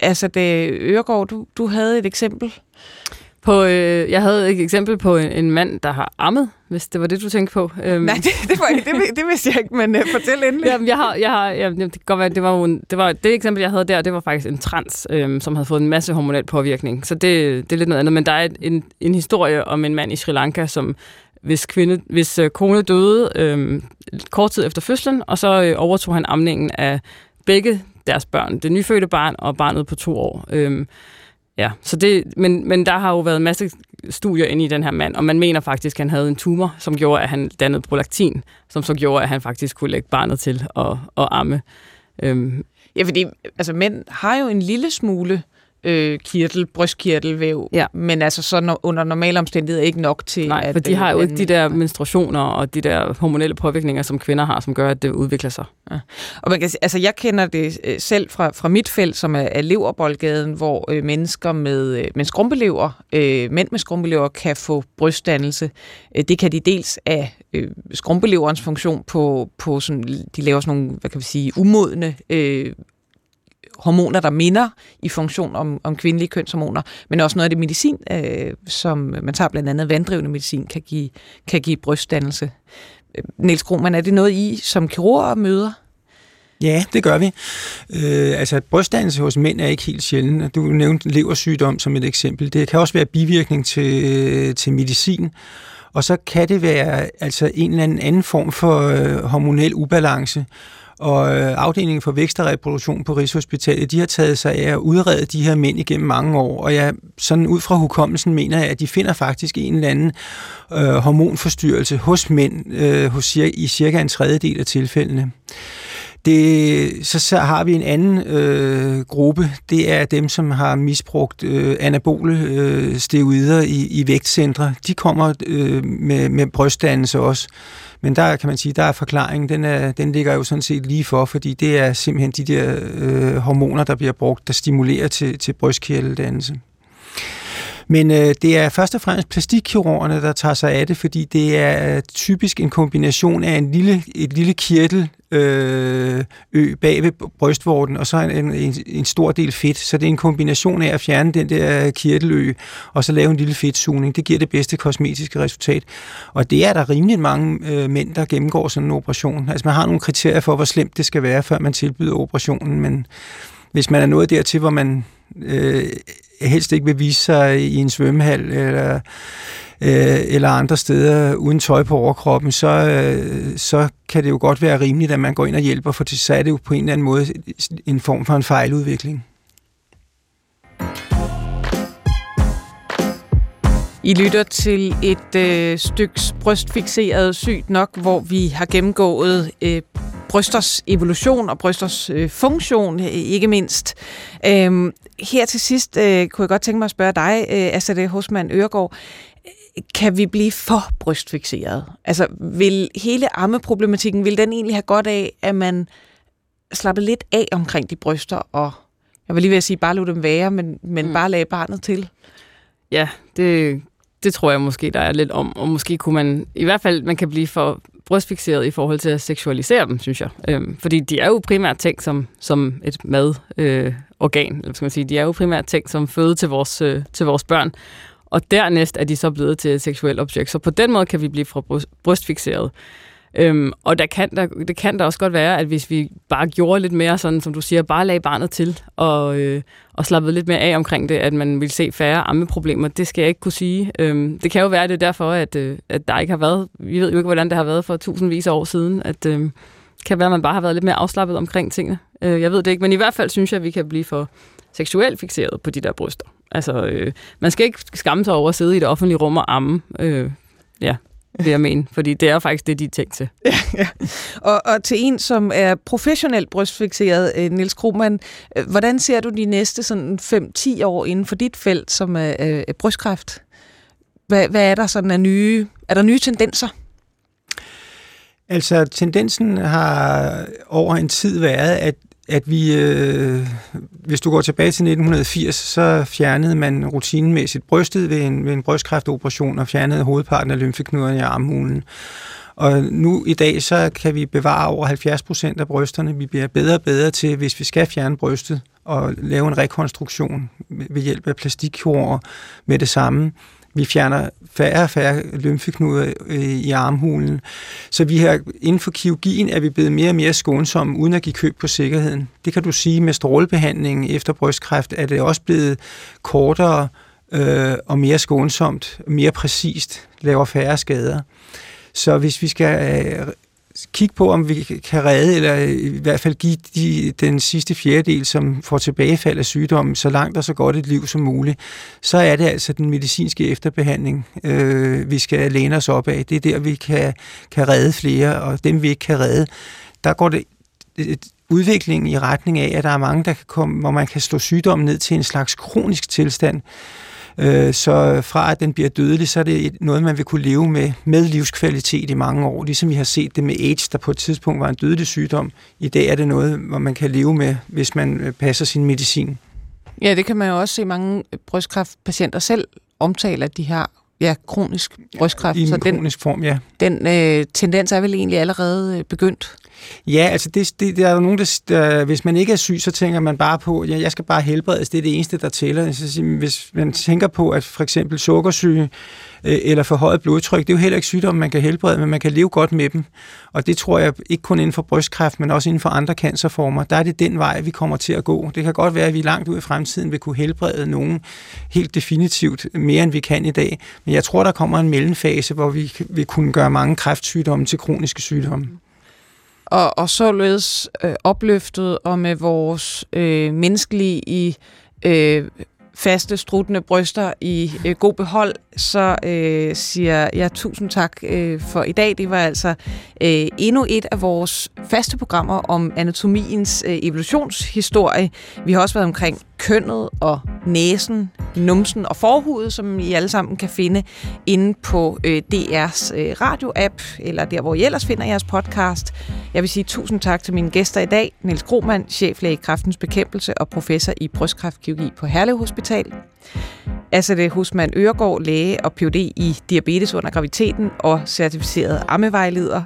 altså, det, Øregård, du, du havde et eksempel. På, øh, jeg havde et eksempel på en, en mand, der har ammet, hvis det var det, du tænkte på. Øhm. Nej, det, det, var, det, det vidste jeg ikke, men uh, fortæl endelig. Jamen, jeg har, jeg har, jamen, det kan godt være, det var, jo det var det eksempel, jeg havde der, det var faktisk en trans, øhm, som havde fået en masse hormonel påvirkning. Så det, det er lidt noget andet. Men der er en, en historie om en mand i Sri Lanka, som hvis, kvinde, hvis øh, kone døde øh, kort tid efter fødslen, og så øh, overtog han amningen af begge deres børn. Det nyfødte barn og barnet på to år. Øh, Ja, så det, men, men der har jo været en masse studier inde i den her mand, og man mener faktisk, at han havde en tumor, som gjorde, at han dannede prolaktin, som så gjorde, at han faktisk kunne lægge barnet til at, at amme. Øhm. Ja, fordi altså, mænd har jo en lille smule øh, kirtel, brystkirtelvæv, ja. men altså så no, under normale omstændigheder ikke nok til Nej, at... for de har jo ikke de der menstruationer og de der hormonelle påvirkninger, som kvinder har, som gør, at det udvikler sig. Ja. Og man kan, altså, jeg kender det øh, selv fra, fra mit felt, som er, er leverboldgaden, hvor øh, mennesker med, øh, med skrumpelever, øh, mænd med skrumpelever, kan få brystdannelse. Øh, det kan de dels af øh, skrumpeleverens funktion på, på sådan, de laver sådan nogle, hvad kan vi sige, umodne øh, hormoner, der minder i funktion om, om kvindelige kønshormoner, men også noget af det medicin, øh, som man tager blandt andet vanddrivende medicin, kan give, kan give brystdannelse. Øh, Niels Krohmann, er det noget, I som kirurger møder? Ja, det gør vi. Øh, altså, brystdannelse hos mænd er ikke helt sjældent. Du nævnte leversygdom som et eksempel. Det kan også være bivirkning til, til medicin. Og så kan det være altså en eller anden form for øh, hormonel ubalance. Og øh, afdelingen for vækst og reproduktion på Rigshospitalet, de har taget sig af at udrede de her mænd igennem mange år, og jeg sådan ud fra hukommelsen mener jeg, at de finder faktisk en eller anden øh, hormonforstyrrelse hos mænd øh, hos, i cirka en tredjedel af tilfældene. Det, så, så har vi en anden øh, gruppe, det er dem, som har misbrugt øh, anabole øh, steroider i, i vægtcentre. De kommer øh, med, med brystdannelse også. Men der kan man sige, der er forklaringen, den, er, den ligger jo sådan set lige for, fordi det er simpelthen de der øh, hormoner, der bliver brugt, der stimulerer til, til brystkirteldannelse. Men øh, det er først og fremmest plastikkirurgerne, der tager sig af det, fordi det er øh, typisk en kombination af en lille, et lille kirtel øh, ø bag ved brystvorten, og så en, en, en stor del fedt. Så det er en kombination af at fjerne den der øh, kirtelø, og så lave en lille fedtsugning. Det giver det bedste kosmetiske resultat. Og det er der rimelig mange øh, mænd, der gennemgår sådan en operation. Altså man har nogle kriterier for, hvor slemt det skal være, før man tilbyder operationen, men hvis man er nået dertil, hvor man øh, helst ikke vil vise sig i en svømmehal eller, øh, eller andre steder uden tøj på overkroppen, så, øh, så kan det jo godt være rimeligt, at man går ind og hjælper, for så er det jo på en eller anden måde en form for en fejludvikling. I lytter til et øh, styks brystfixeret sygt nok, hvor vi har gennemgået øh, brysters evolution og brysters øh, funktion, ikke mindst. Øhm, her til sidst øh, kunne jeg godt tænke mig at spørge dig, øh, Asade Hosman Øregård, kan vi blive for brystfixeret? Altså, vil hele ammeproblematikken, vil den egentlig have godt af, at man slapper lidt af omkring de bryster, og jeg vil lige ved at sige, bare lade dem være, men, men mm. bare lade barnet til? Ja, det, det tror jeg måske, der er lidt om, og måske kunne man, i hvert fald, man kan blive for brystfixeret i forhold til at seksualisere dem, synes jeg. Øhm, fordi de er jo primært tænkt som, som et madorgan, øh, eller skal man sige. De er jo primært tænkt som føde til vores, øh, til vores børn. Og dernæst er de så blevet til et seksuelt objekt. Så på den måde kan vi blive fra brystfixeret. Øhm, og der kan der, det kan da også godt være, at hvis vi bare gjorde lidt mere sådan, som du siger, bare lagde barnet til og, øh, og slappede lidt mere af omkring det, at man vil se færre ammeproblemer, det skal jeg ikke kunne sige. Øhm, det kan jo være, at det er derfor, at, øh, at der ikke har været, vi ved jo ikke, hvordan det har været for tusindvis af år siden, at øh, kan være, at man bare har været lidt mere afslappet omkring tingene. Øh, jeg ved det ikke, men i hvert fald synes jeg, at vi kan blive for seksuelt fixeret på de der bryster. Altså, øh, man skal ikke skamme sig over at sidde i det offentlige rum og amme. Øh, ja, vil jeg mene, fordi det er faktisk det, de er tænkt til. Ja, ja. Og, og til en, som er professionelt brystfixeret, øh, Nils Krohmann, øh, hvordan ser du de næste sådan 5-10 år inden for dit felt, som er, er brystkræft? Hvad, hvad er der sådan af nye, er der nye tendenser? Altså, tendensen har over en tid været, at at vi, øh, hvis du går tilbage til 1980, så fjernede man rutinemæssigt brystet ved en, ved en brystkræftoperation og fjernede hovedparten af lymfeknuderne i armhulen. Og nu i dag, så kan vi bevare over 70 procent af brysterne. Vi bliver bedre og bedre til, hvis vi skal fjerne brystet, og lave en rekonstruktion ved hjælp af plastikkirurger med det samme. Vi fjerner færre og færre lymfeknuder i armhulen. Så vi har, inden for kirurgien er vi blevet mere og mere skånsomme, uden at give køb på sikkerheden. Det kan du sige med strålebehandlingen efter brystkræft, er det også blevet kortere øh, og mere skånsomt, mere præcist, laver færre skader. Så hvis vi skal øh, kigge på, om vi kan redde, eller i hvert fald give de, den sidste fjerdedel, som får tilbagefald af sygdommen, så langt og så godt et liv som muligt, så er det altså den medicinske efterbehandling, øh, vi skal læne os op af. Det er der, vi kan, kan redde flere, og dem vi ikke kan redde, der går det udviklingen i retning af, at der er mange, der kan komme, hvor man kan slå sygdommen ned til en slags kronisk tilstand, Øh, så fra at den bliver dødelig, så er det noget, man vil kunne leve med, med livskvalitet i mange år. Ligesom vi har set det med AIDS, der på et tidspunkt var en dødelig sygdom. I dag er det noget, hvor man kan leve med, hvis man øh, passer sin medicin. Ja, det kan man jo også se mange brystkræftpatienter selv omtale, at de har ja, kronisk brystkræft. I en så kronisk den, form, ja. Den øh, tendens er vel egentlig allerede øh, begyndt? Ja, altså det, det, der er jo nogen, der, der, hvis man ikke er syg, så tænker man bare på, ja, jeg skal bare helbredes, det er det eneste, der tæller. Så, hvis man tænker på, at for eksempel sukkersyge Øh, eller forhøjet blodtryk, det er jo heller ikke sygdomme, man kan helbrede, men man kan leve godt med dem. Og det tror jeg ikke kun inden for brystkræft, men også inden for andre cancerformer. Der er det den vej, vi kommer til at gå. Det kan godt være, at vi langt ud i fremtiden vil kunne helbrede nogen helt definitivt mere, end vi kan i dag. Men jeg tror, der kommer en mellemfase, hvor vi vil kunne gøre mange kræftsygdomme til kroniske sygdomme og, og således øh, opløftet og med vores øh, menneskelige i øh, faste, struttende bryster i øh, god behold, så øh, siger jeg tusind tak øh, for i dag. Det var altså øh, endnu et af vores faste programmer om anatomiens øh, evolutionshistorie. Vi har også været omkring kønnet og næsen, numsen og forhudet, som I alle sammen kan finde inde på øh, DR's øh, radio-app, eller der, hvor I ellers finder jeres podcast. Jeg vil sige tusind tak til mine gæster i dag. Niels Grohmann, cheflæge i Kræftens Bekæmpelse og professor i brystkræftkirurgi på Herlev Hospital. Altså det Husmand Øregård, læge og Ph.D. i diabetes under graviditeten og certificeret ammevejleder.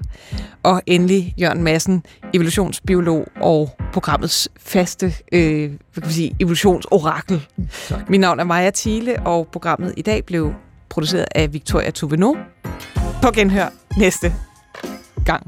Og endelig Jørgen Madsen, evolutionsbiolog og programmets faste øh, hvad kan man sige, evolutionsorakel. Tak. Mit navn er Maja Thiele, og programmet i dag blev produceret af Victoria Tuveno. På genhør næste gang.